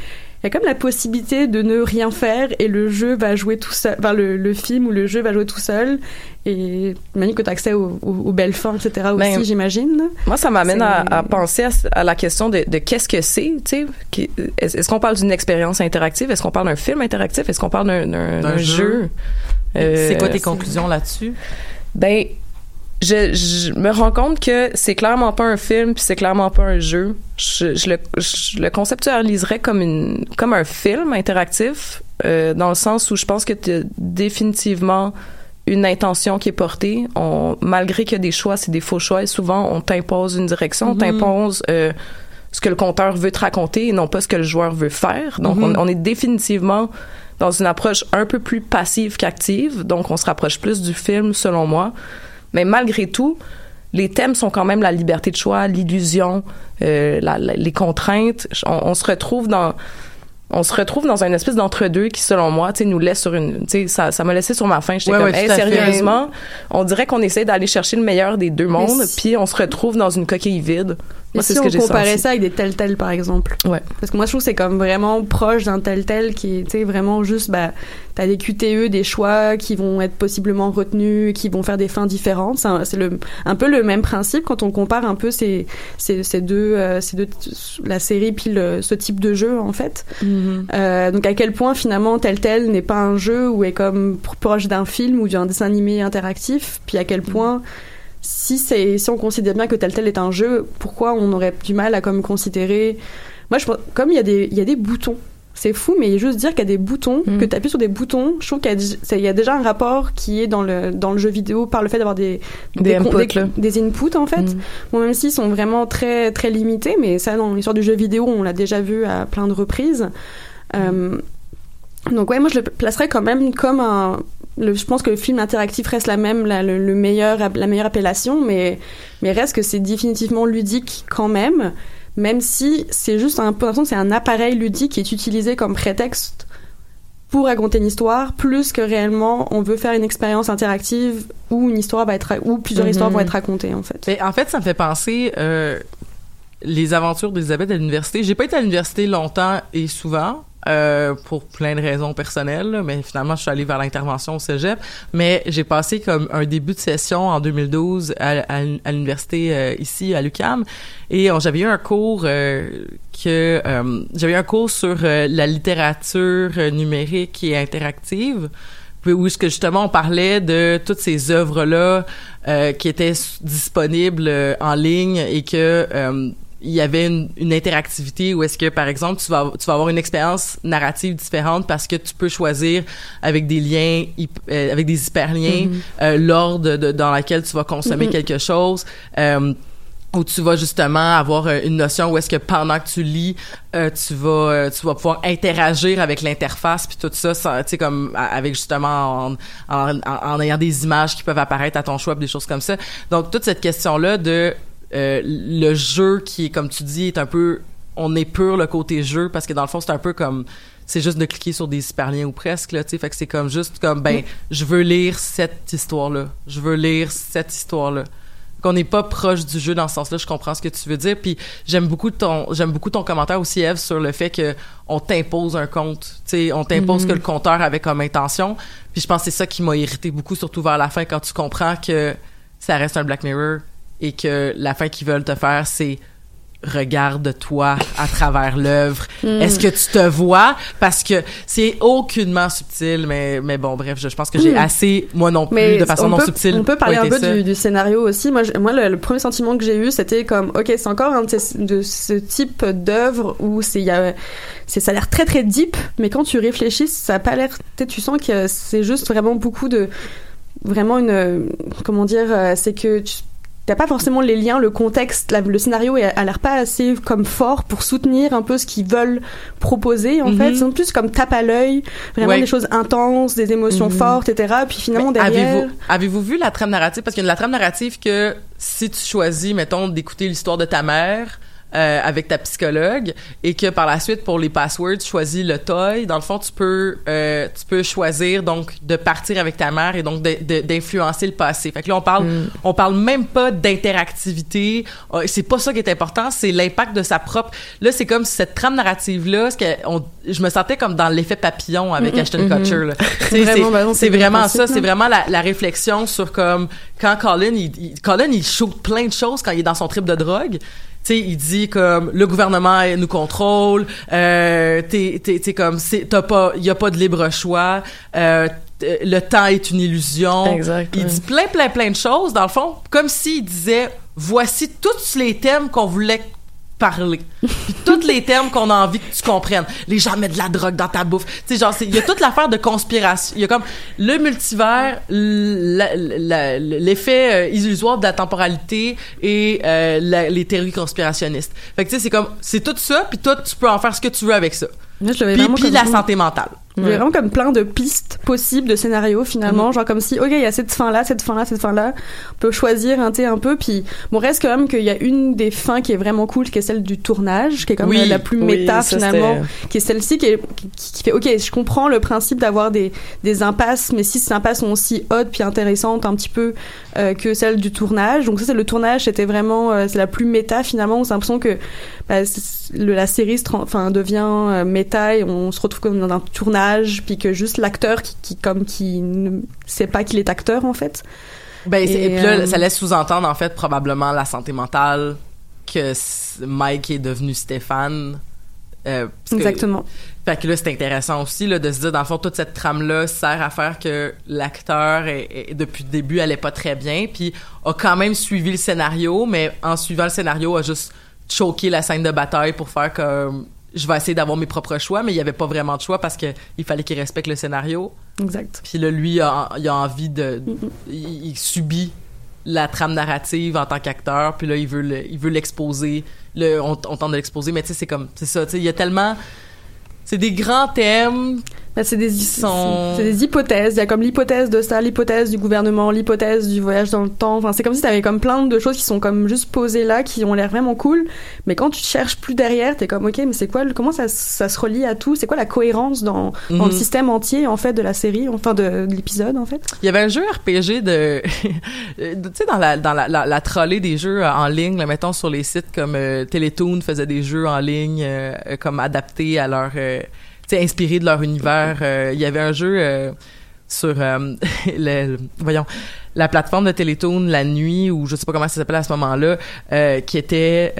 il y a comme la possibilité de ne rien faire et le jeu va jouer tout seul, enfin, le, le film ou le jeu va jouer tout seul. Et j'imagine que tu as accès aux, aux- aux belles fins, etc. aussi, Ben, j'imagine. Moi, ça m'amène à, penser à, à la question de, de qu'est-ce que c'est, tu sais. qui- Est-ce est-ce qu'on parle d'une expérience interactive? Est-ce qu'on parle d'un film interactif? Est-ce qu'on parle d'un- d'un D'un d'un jeu? jeu? Euh, c'est quoi tes conclusions là-dessus? Ben, je, je me rends compte que c'est clairement pas un film puis c'est clairement pas un jeu. Je, je le, je le conceptualiserais comme une comme un film interactif euh, dans le sens où je pense que tu définitivement une intention qui est portée. On, malgré qu'il y a des choix, c'est des faux choix et souvent on t'impose une direction, on Mhm. t'impose euh, ce que le conteur veut te raconter et non pas ce que le joueur veut faire. Donc Mhm. on, on est définitivement dans une approche un peu plus passive qu'active. Donc on se rapproche plus du film selon moi. Mais malgré tout, les thèmes sont quand même la liberté de choix, l'illusion, euh, les contraintes. On, on se retrouve dans on se retrouve dans une espèce d'entre-deux qui, selon moi, tu nous laisse sur une, tu ça, ça m'a laissé sur ma faim. J'étais Ouais, comme, ouais, hey, sérieusement, on dirait qu'on essaie d'aller chercher le meilleur des deux mondes, si- puis on se retrouve dans une coquille vide. Moi, si ce que on comparait senti. ça avec des tel par exemple? Ouais. Parce que moi, je trouve que c'est comme vraiment proche d'un tel tel qui est, vraiment juste, bah, t'as des QTE, des choix qui vont être possiblement retenus, qui vont faire des fins différentes. C'est le, un peu le même principe quand on compare un peu ces, ces, ces deux, euh, ces deux, la série puis le, ce type de jeu, en fait. Euh, donc à quel point finalement tel tel n'est pas un jeu ou est comme pro- proche d'un film ou d'un dessin animé interactif, puis à quel point si c'est si on considère bien que tel tel est un jeu, pourquoi on aurait du mal à comme considérer? Moi je pense- comme il y a des il y a des boutons c'est fou, mais juste dire qu'il y a des boutons, Mm. que tu appuies sur des boutons, je trouve qu'il y, y a déjà un rapport qui est dans le, dans le jeu vidéo par le fait d'avoir des, Des inputs, des, inputs, en fait. Mm. Bon, même s'ils sont vraiment très, très limités, mais ça, dans l'histoire du jeu vidéo, on l'a déjà vu à plein de reprises. Euh, donc, ouais, moi, je le placerais quand même comme un. Le, je pense que le film interactif reste la même, la, le, le meilleur, la meilleure appellation, mais, mais reste que c'est définitivement ludique quand même, même si c'est juste un peu c'est un appareil ludique qui est utilisé comme prétexte pour raconter une histoire, plus que réellement on veut faire une expérience interactive où une histoire va être, où plusieurs Mhm. histoires vont être racontées en fait. Mais en fait, ça me fait penser euh, les aventures d'Elisabeth à l'université. J'ai pas été à l'université longtemps et souvent. Euh, pour plein de raisons personnelles, là, mais finalement, je suis allée vers l'intervention au cégep. Mais j'ai passé comme un début de session en 2012 à, l'université euh, ici, à l'UQAM, et j'avais eu un cours euh, que... j'avais eu un cours sur la littérature numérique et interactive, où est-ce que justement on parlait de toutes ces œuvres-là euh, qui étaient disponibles en ligne et que il y avait une, une interactivité où est-ce que par exemple tu vas tu vas avoir une expérience narrative différente parce que tu peux choisir avec des liens euh, avec des hyperliens euh, l'ordre de- dans lequel tu vas consommer Mhm. quelque chose euh, où tu vas justement avoir euh, une notion où est-ce que pendant que tu lis euh, tu vas euh, tu vas pouvoir interagir avec l'interface puis tout ça ça, tu sais comme avec justement en, en, en- ayant des images qui peuvent apparaître à ton choix des choses comme ça donc toute cette question là de euh, le jeu qui est comme tu dis est un peu on épure le côté jeu parce que dans le fond c'est un peu comme c'est juste de cliquer sur des hyperliens ou presque là tu sais. Fait que c'est comme juste comme ben je veux lire cette histoire là je veux lire cette histoire là qu'on n'est pas proche du jeu dans ce sens-là, je comprends ce que tu veux dire. Puis j'aime beaucoup ton j'aime beaucoup ton commentaire aussi Eve sur le fait que on t'impose un compte, tu sais, on t'impose que le compteur avait comme intention. Puis je pense que c'est ça qui m'a irrité beaucoup surtout vers la fin quand tu comprends que ça reste un Black Mirror et que la fin qu'ils veulent te faire c'est regarde-toi à travers l'œuvre. Est-ce que tu te vois? Parce que c'est aucunement subtil, mais, mais bon, bref, je, je pense que j'ai Mm. assez, moi non plus, Mais de façon on non peut, subtile. on peut parler un peu du, du scénario aussi. Moi, je- moi le, le premier sentiment que j'ai eu, c'était comme, ok, c'est encore un de, ces- de ce type d'œuvre où c'est, il y a, c'est, ça a l'air très très deep, mais quand tu réfléchis, ça a pas l'air, tu sens que c'est juste vraiment beaucoup de, vraiment une, comment dire, euh, c'est que tu T'as pas forcément les liens, le contexte, la- le scénario a l'air pas assez comme fort pour soutenir un peu ce qu'ils veulent proposer en Mhm. fait. C'est plus comme tape à l'œil, vraiment Ouais. des choses intenses, des émotions Mhm. fortes, etc. Puis finalement Mais derrière, Avez-vous, vu la trame narrative? Parce qu'il y a la trame narrative que si tu choisis, mettons, d'écouter l'histoire de ta mère euh, avec ta psychologue et que par la suite, pour les passwords, tu choisis le toy, dans le fond, tu peux, euh, tu peux choisir donc de partir avec ta mère et donc d'influencer le passé. Fait que là, on parle, on parle même pas d'interactivité. Euh, C'est pas ça qui est important, c'est l'impact de sa propre. Là, c'est comme cette trame narrative-là, ce que on- je me sentais comme dans l'effet papillon avec Ashton Kutcher. là. Tu sais, Vraiment, c'est- c'est le vraiment ça, c'est là. vraiment la, la réflexion sur comme quand Colin il, il- Colin il shoot plein de choses quand il est dans son trip de drogue. Sais, il dit comme le gouvernement nous contrôle, euh, t'es t'es t'es comme t'as pas il y a pas de libre choix, euh, le temps est une illusion. Exact, Il dit plein plein plein de choses dans le fond, comme s'il disait voici tous les thèmes qu'on voulait parler. Puis tous les termes qu'on a envie que tu comprennes. Les gens mettent de la drogue dans ta bouffe. Tu sais, genre, c'est- il y a toute l'affaire de conspiration. Il y a comme le multivers, l'effet euh, illusoire de la temporalité et euh, la- les théories conspirationnistes. Fait que tu sais, c'est comme, c'est tout ça, puis toi, tu peux en faire ce que tu veux avec ça. L'avais Puis, la santé mentale. Il y avait vraiment comme plein de pistes possibles de scénarios Mhm. finalement, genre comme si ok il y a cette fin là, cette fin là, cette fin là, on peut choisir un, sais, un peu puis bon reste quand même qu'il y a une des fins qui est vraiment cool qui est celle du tournage qui est comme Oui, la, la plus oui, méta finalement, qui est celle-ci qui, est- qui, qui fait ok je comprends le principe d'avoir des des impasses mais si ces impasses sont aussi hautes puis intéressantes un petit peu euh, que celle du tournage. Donc ça c'est le tournage c'était vraiment euh, c'est la plus méta finalement. C'est l'impression que bah, le, la série enfin devient euh, méta et on se retrouve comme dans un tournage puis que juste l'acteur qui, qui comme qui ne sait pas qu'il est acteur en fait Ben, Et, et puis là, euh, ça laisse sous-entendre, en fait, probablement la santé mentale, que Mike est devenu Stéphane. Euh, parce que- exactement Fait que là, c'est intéressant aussi là, de se dire, dans le fond, toute cette trame-là sert à faire que l'acteur, depuis le début, allait pas très bien, puis a quand même suivi le scénario, mais en suivant le scénario, a juste choqué la scène de bataille pour faire comme je vais essayer d'avoir mes propres choix, mais il y avait pas vraiment de choix parce que il fallait qu'il respecte le scénario. Exact. Puis là, lui, a, il a envie de, il, il subit la trame narrative en tant qu'acteur, puis là, il veut le- il veut l'exposer. Le, on, on tente de l'exposer, mais tu sais, c'est comme, c'est ça, tu sais, il y a tellement, c'est des grands thèmes. C'est des, sont- c'est des hypothèses. Il y a comme l'hypothèse de ça, l'hypothèse du gouvernement, l'hypothèse du voyage dans le temps. Enfin, c'est comme si t'avais comme plein de choses qui sont comme juste posées là, qui ont l'air vraiment cool. Mais quand tu cherches plus derrière, t'es comme, ok, mais c'est quoi, le- comment ça, ça se relie à tout? C'est quoi la cohérence dans, dans Mhm. le système entier, en fait, de la série, enfin, de, de l'épisode, en fait? Il y avait un jeu RPG de, de- tu sais, dans la, dans la, la, la des jeux en ligne, là, mettons sur les sites comme euh, Teletoon faisait des jeux en ligne, euh, euh, comme adaptés à leur, euh, inspirés de leur univers. Euh, il y avait un jeu euh, sur, euh, le, voyons, la plateforme de Télétoon la nuit, ou je sais pas comment ça s'appelle à ce moment-là, qui était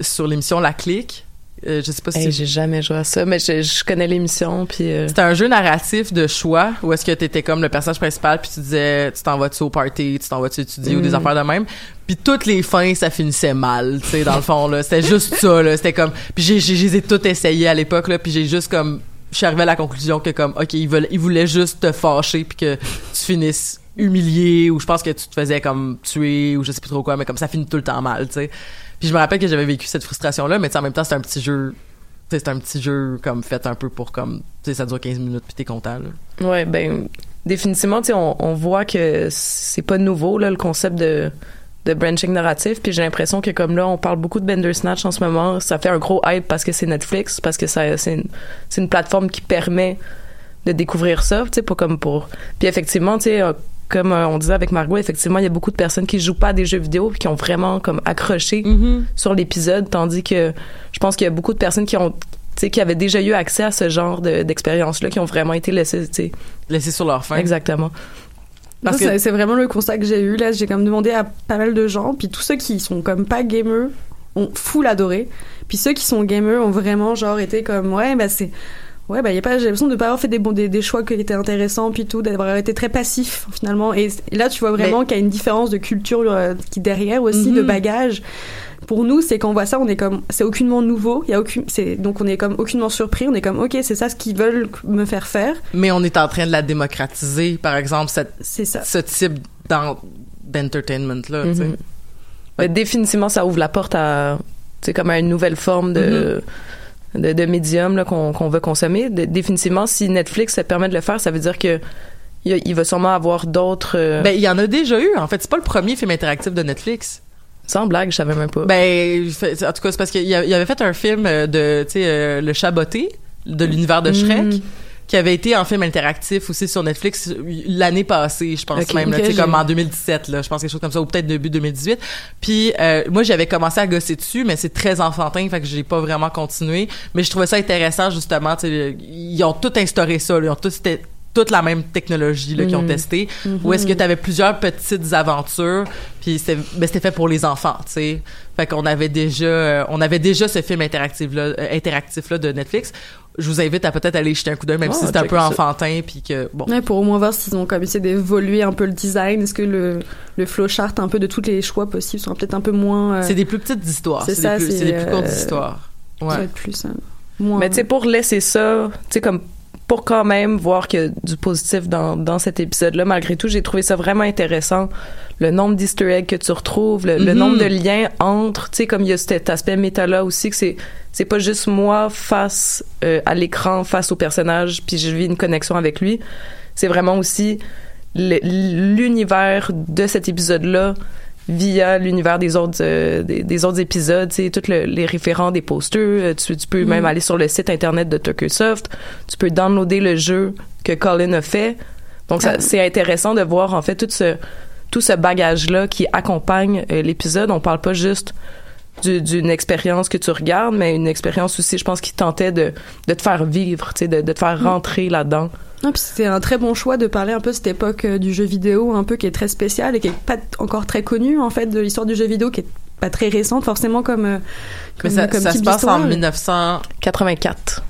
sur l'émission La Clique. Euh, je sais pas si Hey, j'ai jamais joué à ça, mais je, je connais l'émission, puis... euh, c'était un jeu narratif de choix où est-ce que t'étais comme le personnage principal puis tu disais tu t'en vas-tu au party, tu t'en vas-tu étudier ou des Mm. affaires de même. Puis toutes les fins ça finissait mal, tu sais dans le fond là, c'était juste ça là, c'était comme puis j'ai j'ai toutes essayées à l'époque là, puis j'ai juste comme je suis arrivé à la conclusion que comme OK, ils veulent ils voulaient juste te fâcher puis que tu finisses humilié ou je pense que tu te faisais comme tuer ou je sais plus trop quoi mais comme ça finit tout le temps mal, tu sais. Puis je me rappelle que j'avais vécu cette frustration là, mais en même temps c'est un petit jeu c'est un petit jeu comme fait un peu pour comme tu sais ça dure 15 minutes puis t'es content là. Ouais, ben définitivement, tu on, on voit que c'est pas nouveau là le concept de de branching narratif, puis j'ai l'impression que comme là, on parle beaucoup de Bandersnatch en ce moment, ça fait un gros hype parce que c'est Netflix, parce que c'est une, une plateforme qui permet de découvrir ça, tu sais, comme pour. Puis effectivement, tu sais, comme euh, on disait avec Margot, effectivement, il y a beaucoup de personnes qui jouent pas à des jeux vidéo puis qui ont vraiment comme accroché sur l'épisode, tandis que je pense qu'il y a beaucoup de personnes qui ont tu sais, qui avaient déjà eu accès à ce genre de- d'expérience-là, qui ont vraiment été laissées, tu sais. Laissé sur leur fin. Exactement. Parce Ça, que- c'est- c'est vraiment le constat que j'ai eu. Là, j'ai comme demandé à pas mal de gens, puis tous ceux qui sont comme pas gamers ont full adoré. Puis ceux qui sont gamers ont vraiment genre été comme ouais, bah c'est ouais, bah y a pas j'ai l'impression de pas avoir fait des bons des, des choix qui étaient intéressants puis tout, d'avoir été très passif finalement. Et, et là, tu vois vraiment qu'il y a une différence de culture euh, qui derrière aussi de Mhm. bagage. Pour nous, c'est qu'on voit ça, on est comme c'est aucunement nouveau, y a aucune c'est donc on est comme aucunement surpris, on est comme OK, c'est ça ce qu'ils veulent me faire faire. Mais on est en train de la démocratiser, par exemple, cette, C'est ça. ce type d'en- d'entertainment là. tu sais. Mhm. Ouais, définitivement, ça ouvre la porte à, tu sais, comme à une nouvelle forme de, de, de médium qu'on veut consommer. De- définitivement, si Netflix se permet de le faire, ça veut dire que il, il va sûrement avoir d'autres. euh, Ben il y en a déjà eu. En fait, c'est pas le premier film interactif de Netflix. sans blague, je savais même pas. Ben en tout cas, c'est parce qu'il avait fait un film euh, de, tu sais, euh, le Chaboté de l'univers de Shrek. Mm. Qui avait été en film interactif aussi sur Netflix l'année passée, je pense Ok, même, là, ok, tu sais, j'ai- comme en 2017, là, je pense quelque chose comme ça, ou peut-être début 2018. Puis euh, moi, j'avais commencé à gosser dessus, mais c'est très enfantin, fait que j'ai pas vraiment continué. Mais je trouvais ça intéressant justement, tu sais, ils ont tout instauré ça, là, ils ont c'était toute la même technologie là, qu'ils ont Mhm. testé. Où est-ce que tu avais plusieurs petites aventures, puis c'était ben, c'était fait pour les enfants, tu sais. Fait qu'on avait déjà euh, on avait déjà ce film interactif là, euh, interactif là de Netflix. Je vous invite à peut-être aller jeter un coup d'œil, même Oh, si c'est un peu ça. enfantin, puis que bon. Ouais, pour au moins voir s'ils ont comme essayé d'évoluer un peu le design. Est-ce que le, le flowchart un peu de tous les choix possibles sont peut-être un peu moins. euh, C'est des plus petites histoires. c'est C'est ça, des plus, c'est, c'est des plus courtes euh, histoires. ça Ouais. va être plus. euh, moins. Mais tu sais, pour laisser ça, tu sais, comme pour quand même voir qu'il y a du positif dans, dans cet épisode-là, malgré tout, j'ai trouvé ça vraiment intéressant. Le nombre d'easter eggs que tu retrouves, le, le Mhm. nombre de liens entre, tu sais, comme il y a cet aspect méta-là aussi, que c'est, c'est pas juste moi face euh, à l'écran, face au personnage, puis je vis une connexion avec lui. C'est vraiment aussi l'univers de cet épisode-là via l'univers des autres euh, des, des autres épisodes, tu sais, tous le- les référents des posters, euh, tu, tu peux même aller sur le site internet de Tuckersoft, tu peux downloader le jeu que Colin a fait. Donc Ah. c'est intéressant de voir en fait tout ce tout ce bagage là qui accompagne euh, l'épisode. On parle pas juste d'une expérience que tu regardes, mais une expérience aussi, je pense, qui tentait de, de te faire vivre, de, de, te faire mm. rentrer là-dedans. Ah, puis c'était un très bon choix de parler un peu de cette époque euh, du jeu vidéo, un peu qui est très spéciale et qui est pas encore très connue, en fait, de l'histoire du jeu vidéo, qui est pas très récente, forcément, comme. Euh, mais ça, comme ça se passe en 1984.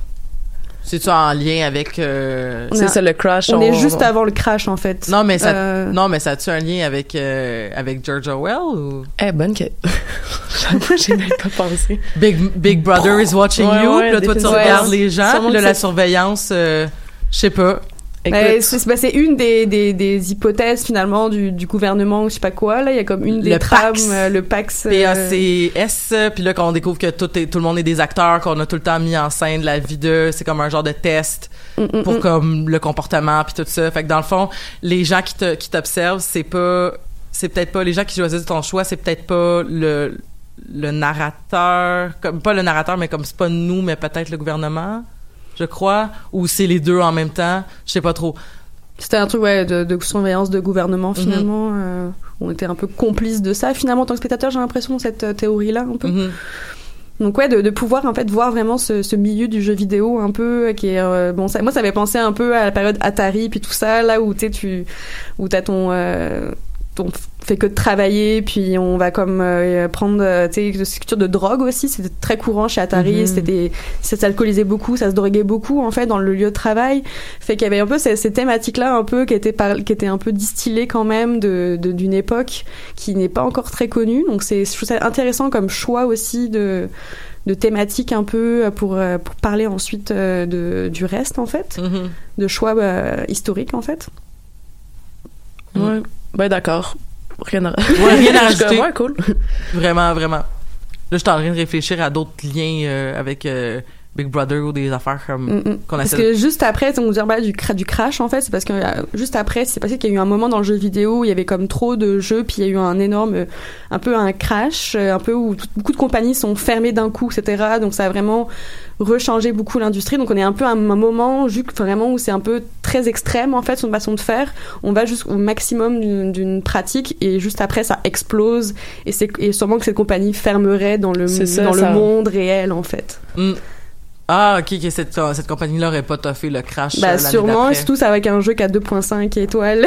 C'est-tu en lien avec. euh, On C'est a- ça le crash. On est juste avant le crash en fait. Non, mais ça, Euh, non, mais ça a-tu un lien avec, euh, avec George Orwell ou? Eh, bonne que... Moi, j'ai même pas pensé. Big, Big Brother is watching Ouais, you. ouais, là, toi, tu regardes les gens. Là, la surveillance, euh, je sais pas. Ben, c'est ben, c'est une des, des, des hypothèses finalement du, du gouvernement, je sais pas quoi. Là, il y a comme une des Le trames, Pax. euh, le Pax. euh, PACS, puis là, quand on découvre que tout, est, tout le monde est des acteurs, qu'on a tout le temps mis en scène la vie d'eux, c'est comme un genre de test mm, mm, pour mm. comme le comportement puis tout ça. Fait que dans le fond, les gens qui te qui t'observent, c'est pas c'est peut-être pas les gens qui choisissent ton choix, c'est peut-être pas le le narrateur, comme pas le narrateur mais comme c'est pas nous mais peut-être le gouvernement, je crois, ou c'est les deux en même temps, je sais pas trop. C'était un truc ouais, de, de surveillance de gouvernement Mhm. finalement. euh, on était un peu complices de ça finalement en tant que spectateur. J'ai l'impression cette euh, théorie-là un peu. Mhm. Donc ouais, de, de pouvoir en fait voir vraiment ce, ce milieu du jeu vidéo un peu euh, qui est euh, bon. Ça, moi, ça avait pensé un peu à la période Atari puis tout ça là où tu tu où t'as ton on fait que de travailler puis on va comme euh, prendre euh, tu sais de culture de drogue aussi c'était très courant chez Atari Mhm. c'était ça s'alcoolisait beaucoup ça se droguait beaucoup en fait dans le lieu de travail fait qu'il y avait un peu ces, ces thématiques là un peu qui étaient par, qui étaient un peu distillées quand même de d'une époque qui n'est pas encore très connue donc c'est je trouve ça intéressant comme choix aussi de de thématiques un peu pour euh, pour parler ensuite de du reste en fait Mhm. de choix historiques en fait ouais. Ben, d'accord. Rien à, Ouais, rien à comme, rajouter. Ouais, cool. Vraiment, vraiment. Là, je suis en train de réfléchir à d'autres liens euh, avec euh, Big Brother ou des affaires comme Mm, mm. qu'on Parce essaie que juste après, on dire bah, du, cra- du crash en fait, c'est parce que euh, juste après, c'est passé qu'il y a eu un moment dans le jeu vidéo où il y avait comme trop de jeux, puis il y a eu un énorme, euh, un peu un crash, euh, un peu où tout- beaucoup de compagnies sont fermées d'un coup, etc. Donc ça a vraiment rechangé beaucoup l'industrie. Donc on est un peu à un moment vraiment où c'est un peu très extrême en fait son façon de faire. On va jusqu'au maximum d'une- pratique et juste après ça explose et c'est sûrement que cette compagnie fermerait dans le ça, dans ça- le monde réel en fait. Mm. Ah, ok, que cette, cette compagnie-là aurait pas toffé le crash. Bah euh, l'année sûrement, surtout ça avec un jeu qui a 2.5 étoiles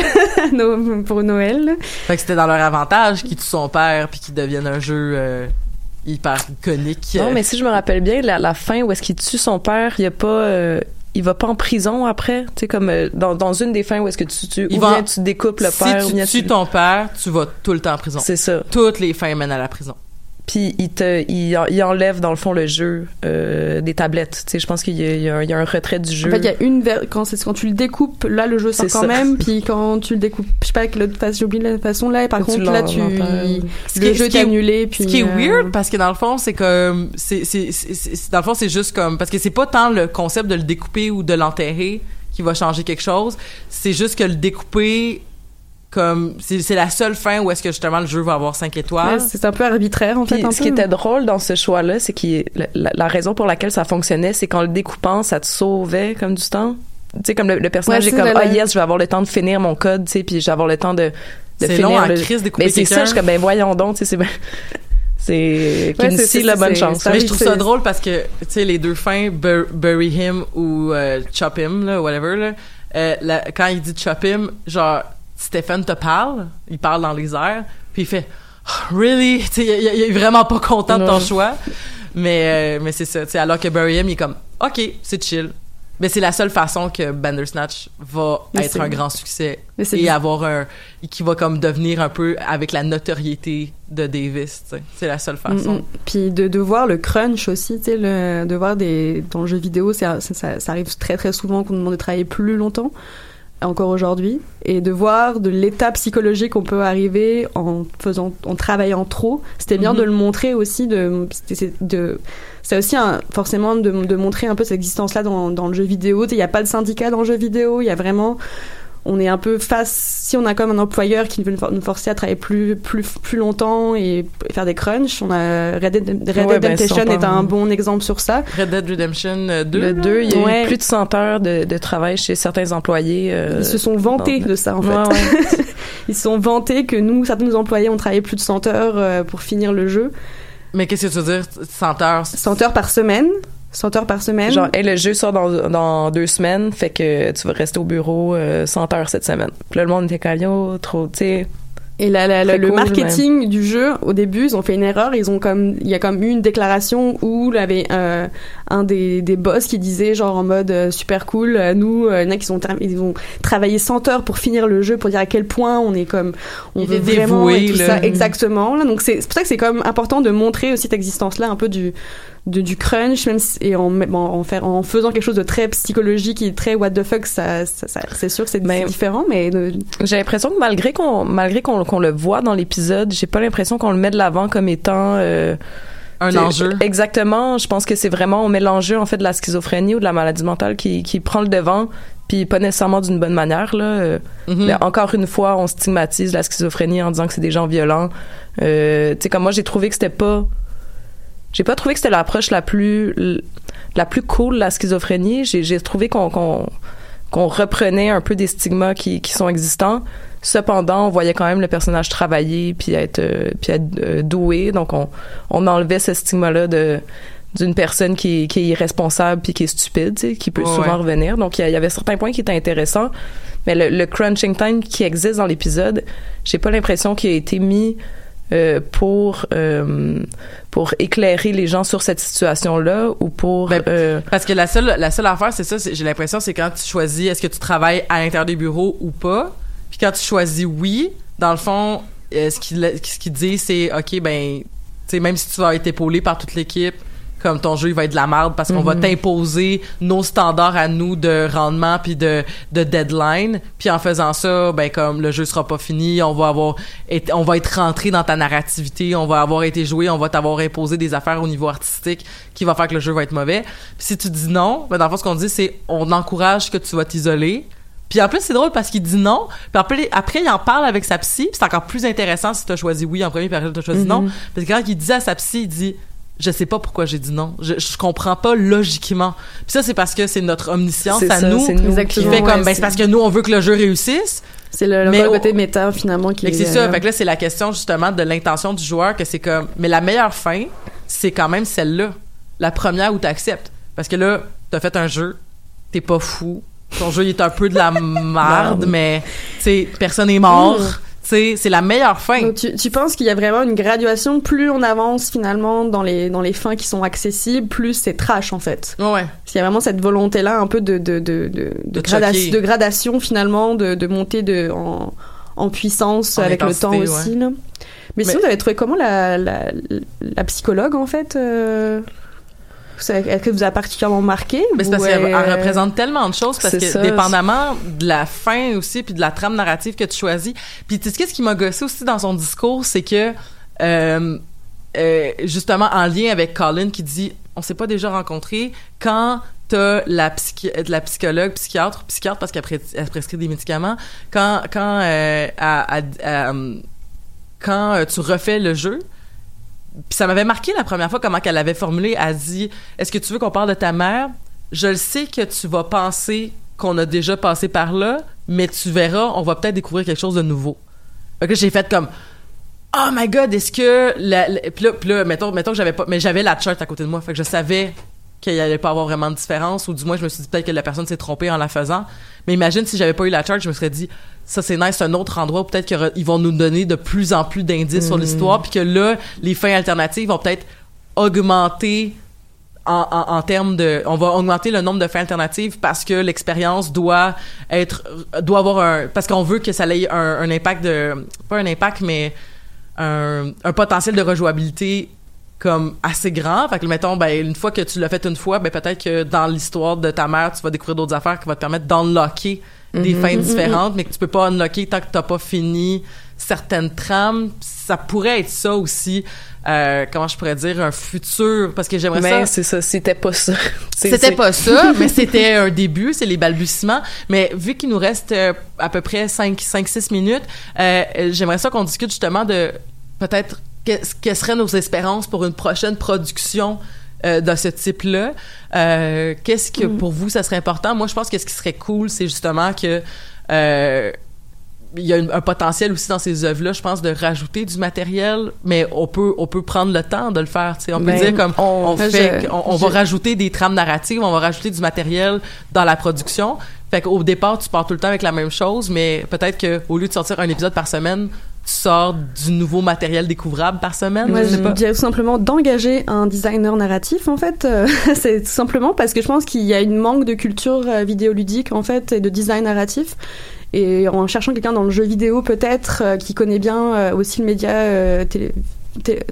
pour Noël. Fait que c'était dans leur avantage qu'ils tuent son père puis qu'ils deviennent un jeu euh, hyper iconique. Non, mais si je me rappelle bien, la, la fin où est-ce qu'il tue son père, il y a pas. euh, il va pas en prison après, tu sais comme euh, dans, dans une des fins où est-ce que tu tu Il ou va- bien tu découpes le si père bien tu tues ton père, tu vas tout le temps en prison. c'est ça. Toutes les fins mènent à la prison. Puis il te il, en- il enlève dans le fond le jeu euh, des tablettes. Tu sais, je pense qu'il y, a- y un- il y a un retrait du jeu. En fait, il y a une ver- quand c'est quand tu le découpes, là le jeu sort C'est quand ça. même, puis quand tu le découpes, je sais pas avec l'autre face, j'oublie la façon là, et par Tu contre là tu. Ce qui le est- jeu qui est annulé, puis Ce qui est euh, weird parce que dans le fond, c'est comme c'est- dans le fond c'est juste comme parce que c'est pas tant le concept de le découper ou de l'enterrer qui va changer quelque chose, c'est juste que le découper comme c'est c'est la seule fin où est-ce que justement le jeu va avoir 5 étoiles. ouais, c'est un peu arbitraire en Puis fait. un ce peu. qui était drôle dans ce choix-là, c'est que la, la raison pour laquelle ça fonctionnait, c'est qu'en le découpant, ça te sauvait comme du temps. Tu sais, comme le, le personnage Ouais, est c'est comme le- ah yes, je vais avoir le temps de finir mon code, tu sais, puis je vais avoir le temps de, de C'est finir long en le- crise découper Mais c'est ça, je suis comme ben voyons donc, tu sais, c'est ben- c'est Ouais, qu'une c'est- si c'est- la bonne chance. ça Mais je trouve c'est- ça drôle parce que, tu sais, les deux fins, bur- bury him ou euh, chop him, là, whatever, là, euh, la- quand il dit chop him, genre, Stephen te parle, il parle dans les airs, puis il fait Oh, Really? Il, il- est vraiment pas content de ton Non. choix. Mais, euh, mais c'est ça, tu sais, alors que bury him, il est comme OK, c'est chill. Mais c'est la seule façon que Bandersnatch va Mais être un grand succès et avoir un qui va comme devenir un peu avec la notoriété de Davis. C'est la seule Mm, façon. mm. Puis de, de voir le crunch aussi, tu sais, de voir des dans le jeu vidéo, ça, ça, ça arrive très très souvent qu'on demande de travailler plus longtemps, encore aujourd'hui, et de voir de l'état psychologique qu'on peut arriver en faisant, en travaillant trop. C'était bien Mhm. de le montrer aussi, de, de, c'est aussi un, forcément de, de montrer un peu cette existence-là dans, dans le jeu vidéo. Il n'y a pas de syndicat dans le jeu vidéo, il y a vraiment on est un peu face si on a comme un employeur qui veut nous for- nous forcer à travailler plus plus plus longtemps et faire des crunchs on a Red Dead, Red Ouais, Dead ben, Redemption on est un bon exemple sur ça Red Dead Redemption euh, 2. Le là? 2, il y a Ouais. eu plus de 100 heures de, de travail chez certains employés. euh, ils se sont vantés bon, de ça en fait ouais, ouais. ils se sont vantés que nous certains de nos employés ont travaillé plus de 100 heures euh, pour finir le jeu Mais qu'est-ce que tu veux dire, 100 heures? 100 heures par semaine 100 heures par semaine? Genre, hey, le jeu sort dans, dans deux semaines, fait que tu vas rester au bureau euh, 100 heures cette semaine. Puis là, le monde était comme, trop, tu sais. Et la, la- la- Très le cool, marketing du jeu, au début, ils ont fait une erreur. Ils ont comme, il y a comme eu une déclaration où il y avait euh, un des, des boss qui disait genre en mode euh, super cool, euh, nous, euh, il y en a qui sont ils vont travailler 100 heures pour finir le jeu pour dire à quel point on est comme on Il veut vraiment et tout ça exactement. Là, donc c'est pour ça que c'est quand même important de montrer aussi cette existence là un peu du de, du crunch même si- et en, bon, en, faire, en faisant quelque chose de très psychologique et très what the fuck ça, ça, ça- c'est sûr que c'est différent mais euh, J'ai l'impression que malgré qu'on malgré qu'on qu'on le voit dans l'épisode, j'ai pas l'impression qu'on le met de l'avant comme étant euh, Un c'est- enjeu. Exactement. Je pense que c'est vraiment on met l'enjeu en fait de la schizophrénie ou de la maladie mentale qui qui prend le devant, puis pas nécessairement d'une bonne manière là. Euh, Mhm. mais encore une fois, on stigmatise la schizophrénie en disant que c'est des gens violents. Euh, tu sais comme moi j'ai trouvé que c'était pas j'ai pas trouvé que c'était l'approche la plus la plus cool la schizophrénie. J'ai trouvé qu'on qu'on qu'on reprenait un peu des stigmas qui, qui sont existants. Cependant, on voyait quand même le personnage travailler puis être euh, puis être euh, doué. Donc on on enlevait ce stigma-là de d'une personne qui, est- qui est irresponsable puis qui est stupide, tu sais, qui peut souvent ouais. revenir. Donc il y, avait certains points qui étaient intéressants, mais le, le crunching time qui existe dans l'épisode, j'ai pas l'impression qu'il a été mis euh, pour euh, pour éclairer les gens sur cette situation-là ou pour Ben, euh, Parce que la seule, la seule affaire, c'est ça, j'ai l'impression, c'est quand tu choisis est-ce que tu travailles à l'intérieur des bureaux ou pas. Quand tu choisis oui, dans le fond, euh, ce qu'ils ce disent, c'est OK, ben, tu sais, même si tu vas être épaulé par toute l'équipe, comme ton jeu, il va être de la merde parce qu'on va t'imposer nos standards à nous de rendement puis de, de deadline. Puis en faisant ça, ben, comme le jeu sera pas fini, on va avoir, été- on va être rentré dans ta narrativité, on va avoir été joué, on va t'avoir imposé des affaires au niveau artistique qui va faire que le jeu va être mauvais. Puis si tu dis non, ben dans le fond, ce qu'on dit, c'est on encourage que tu vas t'isoler. Puis en plus, c'est drôle parce qu'il dit non. Puis après, après, il en parle avec sa psy. Puis c'est encore plus intéressant si t'as choisi oui en premier, puis après t'as choisi non. Parce que quand il dit à sa psy, il dit je sais pas pourquoi j'ai dit non. Je, je comprends pas logiquement. Puis ça, c'est parce que c'est notre omniscience à ça, nous qui fait ouais, comme ben c'est- parce que nous on veut que le jeu réussisse. c'est le, le Mais côté au- méta finalement qui que c'est est, ça. euh, Fait que là, c'est la question justement de l'intention du joueur que c'est comme. Mais la meilleure fin, c'est quand même celle-là. La première où t'acceptes. Parce que là, t'as fait un jeu, t'es pas fou. Ton jeu il est un peu de la marde, mais tu personne est mort. C'est la meilleure fin. Donc tu, tu penses qu'il y a vraiment une graduation? Plus on avance finalement dans les dans les fins qui sont accessibles plus c'est trash en fait Ouais, qu'il y a vraiment cette volonté là un peu de de de de, grada- gradation finalement de de monter de en en puissance En avec le temps ouais. aussi là. Mais, Mais- sinon, vous avez trouvé comment la, la, la psychologue, en fait euh, Est-ce que vous a particulièrement marqué Mais c'est parce qu'elle euh, représente tellement de choses parce que ça. dépendamment de la fin aussi puis de la trame narrative que tu choisis. Puis tu sais qu'est-ce qui m'a gossé aussi dans son discours, c'est que euh, euh, justement en lien avec Colin qui dit on s'est pas déjà rencontrés quand t'as la psychi- la psychologue psychiatre psychiatre parce qu'elle pres- elle prescrit des médicaments quand quand à- à- à- quand tu refais le jeu puis ça m'avait marqué la première fois comment qu'elle avait formulé. Elle dit Est-ce que tu veux qu'on parle de ta mère? Je le sais que tu vas penser qu'on a déjà passé par là, mais tu verras, on va peut-être découvrir quelque chose de nouveau. Fait que j'ai fait comme Oh my god, est-ce que la, la- puis là, mettons, mettons que j'avais pas mais j'avais la chart à côté de moi, fait que je savais qu'il allait pas avoir vraiment de différence ou du moins je me suis dit peut-être que la personne s'est trompée en la faisant. Mais imagine si j'avais pas eu la chart, je me serais dit ça c'est nice, c'est un autre endroit où peut-être qu'ils vont nous donner de plus en plus d'indices sur l'histoire puis que là les fins alternatives vont peut-être augmenter en, en, en termes de on va augmenter le nombre de fins alternatives parce que l'expérience doit être doit avoir un parce qu'on veut que ça ait un, un impact de pas un impact mais un, un potentiel de rejouabilité comme assez grand. Fait que mettons ben une fois que tu l'as fait une fois ben peut-être que dans l'histoire de ta mère tu vas découvrir d'autres affaires qui vont te permettre d'unlocker des fins différentes mais que tu peux pas unlocker tant que t'as pas fini certaines trames. Ça pourrait être ça aussi. Euh, comment je pourrais dire? Un futur parce que j'aimerais ça. mais c'est ça, c'était pas ça. C'était pas ça, mais c'était un début, c'est les balbutiements. Mais vu qu'il nous reste euh, à peu près 5, 5 6 minutes, euh, j'aimerais ça qu'on discute justement de peut-être qu'est- quelles seraient nos espérances pour une prochaine production euh, de ce type-là. Euh, Qu'est-ce que pour vous ça serait important? Moi, je pense que ce qui serait cool, c'est justement que euh, il y a une- un potentiel aussi dans ces œuvres-là, je pense, de rajouter du matériel, mais on peut on peut prendre le temps de le faire. tu sais. On peut Ben, dire comme on, on- fait, je- on, on va rajouter des trames narratives, on va rajouter du matériel dans la production. Fait qu'au départ, tu pars tout le temps avec la même chose, mais peut-être que au lieu de sortir un épisode par semaine, tu sors du nouveau matériel découvrable par semaine? Moi, je je dirais tout simplement d'engager un designer narratif, en fait. Euh, c'est tout simplement parce que je pense qu'il y a une manque de culture euh, vidéoludique, en fait, et de design narratif. Et en cherchant quelqu'un dans le jeu vidéo, peut-être, euh, qui connaît bien aussi le média télé- té-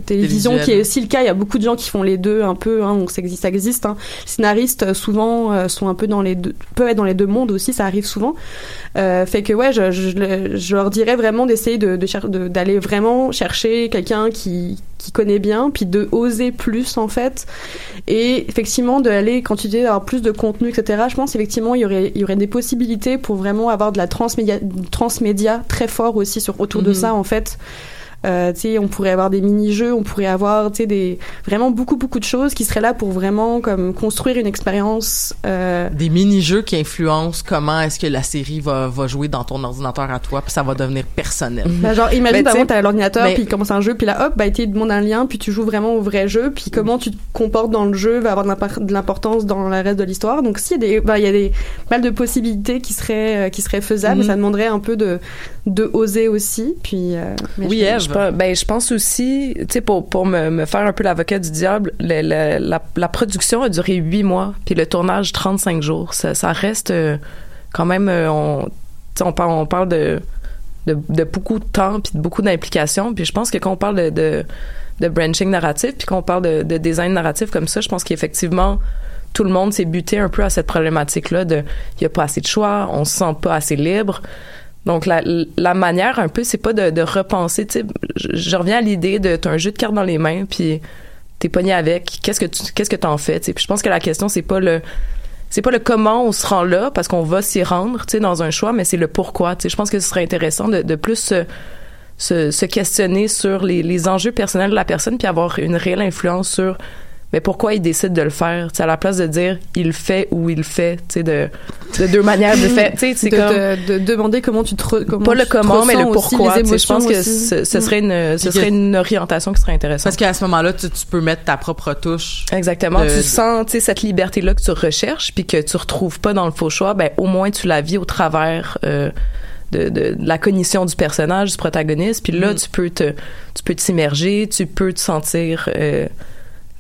télévision, qui est aussi le cas. Il y a beaucoup de gens qui font les deux un peu, hein, donc ça existe. Ça existe hein. Les scénaristes, euh, souvent, euh, sont un peu dans les deux, peuvent être dans les deux mondes aussi, ça arrive souvent. Euh, fait que ouais, je, je, le- je leur dirais vraiment d'essayer de, de cher- de- d'aller vraiment chercher quelqu'un qui, qui connaît bien, puis de oser plus en fait, et effectivement d'aller quand tu dis avoir plus de contenu, etc. Je pense effectivement il y aurait il y aurait des possibilités pour vraiment avoir de la transmédia, transmédia très fort aussi sur autour de Mhm. ça en fait. Euh, tu sais, on pourrait avoir des mini-jeux, on pourrait avoir, tu sais, des vraiment beaucoup beaucoup de choses qui seraient là pour vraiment comme construire une expérience. Euh, Des mini-jeux qui influencent comment est-ce que la série va, va jouer dans ton ordinateur à toi, puis ça va devenir personnel. Bah, genre, imagine, par exemple, t'as l'ordinateur, puis il commence un jeu, puis là, hop, bah, il te demande un lien, puis tu joues vraiment au vrai jeu, puis comment tu te comportes dans le jeu va avoir de de l'importance dans le reste de l'histoire. Donc, s'il y a des, bah, il y a des, pas mal de possibilités qui seraient, euh, qui seraient faisables, Mhm. ça demanderait un peu de, de oser aussi, puis, euh, mais Oui, je- Ben, je pense aussi, tu sais, pour, pour me, me faire un peu l'avocat du diable, le- la, la production a duré huit mois, puis le tournage 35 jours. Ça, ça reste euh, quand même, euh, on, on parle, on parle de, de, beaucoup de temps, puis de beaucoup d'implications. Puis je pense que quand on parle de, de, de branching narratif, puis qu'on parle de, de design narratif comme ça, je pense qu'effectivement, tout le monde s'est buté un peu à cette problématique-là de il y a pas assez de choix, on se sent pas assez libre. Donc la, la manière un peu c'est pas de, de repenser, tu sais, je, je reviens à l'idée de t'as un jeu de cartes dans les mains puis t'es pogné avec, qu'est-ce que tu qu'est-ce que t'en fais. Puis je pense que la question c'est pas le c'est pas le comment on se rend là parce qu'on va s'y rendre, tu sais, dans un choix, mais c'est le pourquoi. Tu sais, je pense que ce serait intéressant de, de plus se, se, se questionner sur les, les enjeux personnels de la personne puis avoir une réelle influence sur mais pourquoi il décide de le faire, à la place de dire il le fait ou il fait, tu sais, de, de deux manières de faire, tu sais, c'est de, comme de, de demander comment tu te, re- comment pas le comment, mais le ressens aussi, pourquoi. Je pense que ce, ce serait une, ce Puis serait que- une orientation qui serait intéressante. Parce qu'à ce moment-là, tu, tu peux mettre ta propre touche. Exactement. de- tu sens, tu sais, cette liberté-là que tu recherches, puis que tu retrouves pas dans le faux choix, ben au moins tu la vis au travers euh, de, de, de la cognition du personnage, du protagoniste. Puis là, Mm. tu peux te, tu peux t'immerger, tu peux te sentir euh,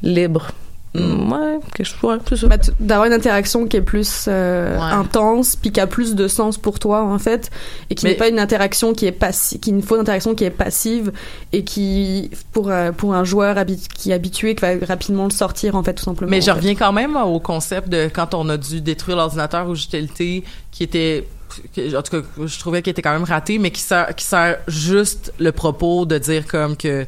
libre. Mm. Ouais, que je ouais. Bah, d'avoir une interaction qui est plus euh, Ouais. intense puis qui a plus de sens pour toi en fait et qui Mais- n'est pas une interaction qui est passive qui une fausse interaction qui est passive et qui pour euh, pour un joueur habi- qui est habitué qui va rapidement le sortir en fait tout simplement Mais je fait. reviens quand même au concept de quand on a dû détruire l'ordinateur ou JTLT qui était en tout cas je trouvais qu'il était quand même raté mais qui sert qui sert juste le propos de dire comme que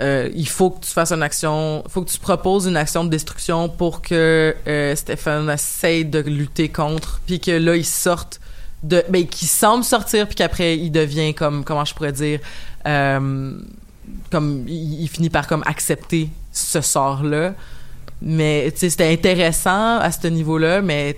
euh, il faut que tu fasses une action, faut que tu proposes une action de destruction pour que euh, Stéphane essaye de lutter contre, puis que là il sorte de, ben qui semble sortir, puis qu'après il devient comme comment je pourrais dire, euh, comme il, il finit par comme accepter ce sort là. Mais c'était intéressant à ce niveau-là, mais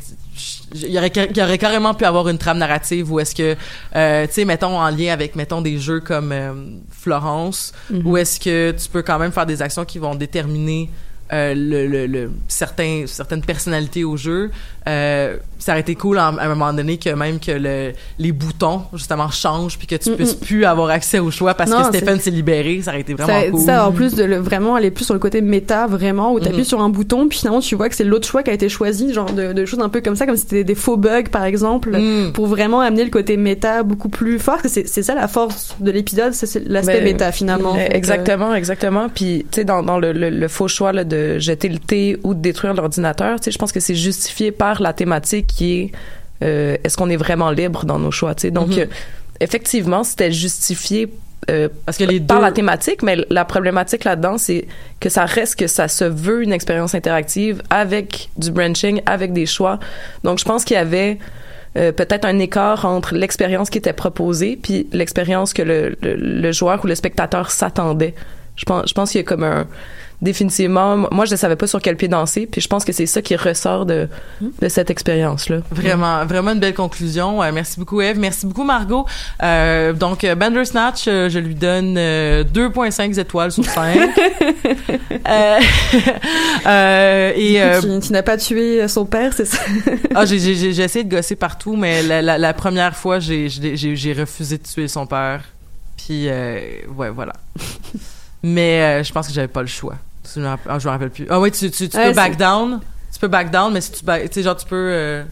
il y aurait, il y aurait carrément pu avoir une trame narrative où est-ce que, euh, tu sais, mettons en lien avec, mettons, des jeux comme euh, Florence, Mhm. où est-ce que tu peux quand même faire des actions qui vont déterminer euh, le, le, le- certains, certaines personnalités au jeu. Ça aurait été cool à, un moment donné que même que le, les boutons, justement, changent puis que tu Mm-mm. puisses plus avoir accès au choix parce Non, que Stéphane c'est- s'est libéré. Ça aurait été vraiment ça, cool. ça, en plus de le, vraiment aller plus sur le côté méta vraiment où tu appuies sur un bouton puis finalement tu vois que c'est l'autre choix qui a été choisi genre de, de choses un peu comme ça comme si c'était des faux bugs par exemple Mm. pour vraiment amener le côté méta beaucoup plus fort que c'est ça la force de l'épisode c'est- l'aspect Ben, méta finalement que- Exactement, exactement. Puis, tu sais, dans, dans le, le, le faux choix là, de jeter le thé ou de détruire l'ordinateur, tu sais, je pense que c'est justifié par la thématique qui est euh, est-ce qu'on est vraiment libre dans nos choix, tu sais? Donc, Mhm. euh, effectivement, c'était justifié euh, Parce que les par deux... la thématique, mais la problématique là-dedans, c'est que ça reste que ça se veut une expérience interactive avec du branching, avec des choix. Donc, je pense qu'il y avait euh, peut-être un écart entre l'expérience qui était proposée puis l'expérience que le, le, le joueur ou le spectateur s'attendait. Je pense, je pense qu'il y a comme un définitivement moi je ne savais pas sur quel pied danser puis je pense que c'est ça qui ressort de, de cette expérience là Vraiment, vraiment une belle conclusion. Euh, merci beaucoup, Eve. Merci beaucoup, Margot. Euh, donc, euh, Bandersnatch, euh, je lui donne euh, 2,5 étoiles sur 5. euh, euh, et tu, tu n'as pas tué son père c'est ça? Ah, j'ai, j'ai, j'ai essayé de gosser partout, mais la, la, la première fois, j'ai, j'ai, refusé de tuer son père. Puis, ouais, voilà. Mais euh, je pense que j'avais pas le choix. Je me rappelle, je me rappelle plus. Ah oui, tu, tu, tu Ouais, peux back down. Tu peux back down, mais si tu back, tu sais, genre, tu peux. Euh...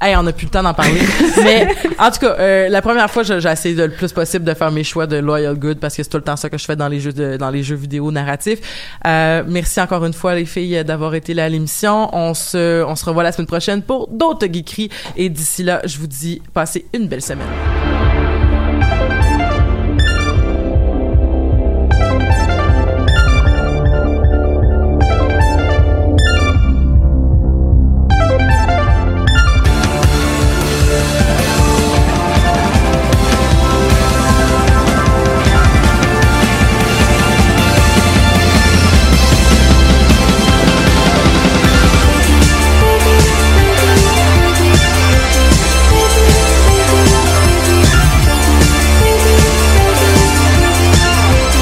Hey, on a plus le temps d'en parler. mais en tout cas, euh, la première fois, j'ai essayé de, le plus possible de faire mes choix de loyal good parce que c'est tout le temps ça que je fais dans les jeux de, dans les jeux vidéo narratifs. Euh, merci encore une fois les filles d'avoir été là à l'émission. On se on se revoit la semaine prochaine pour d'autres geekeries et d'ici là, je vous dis passez une belle semaine.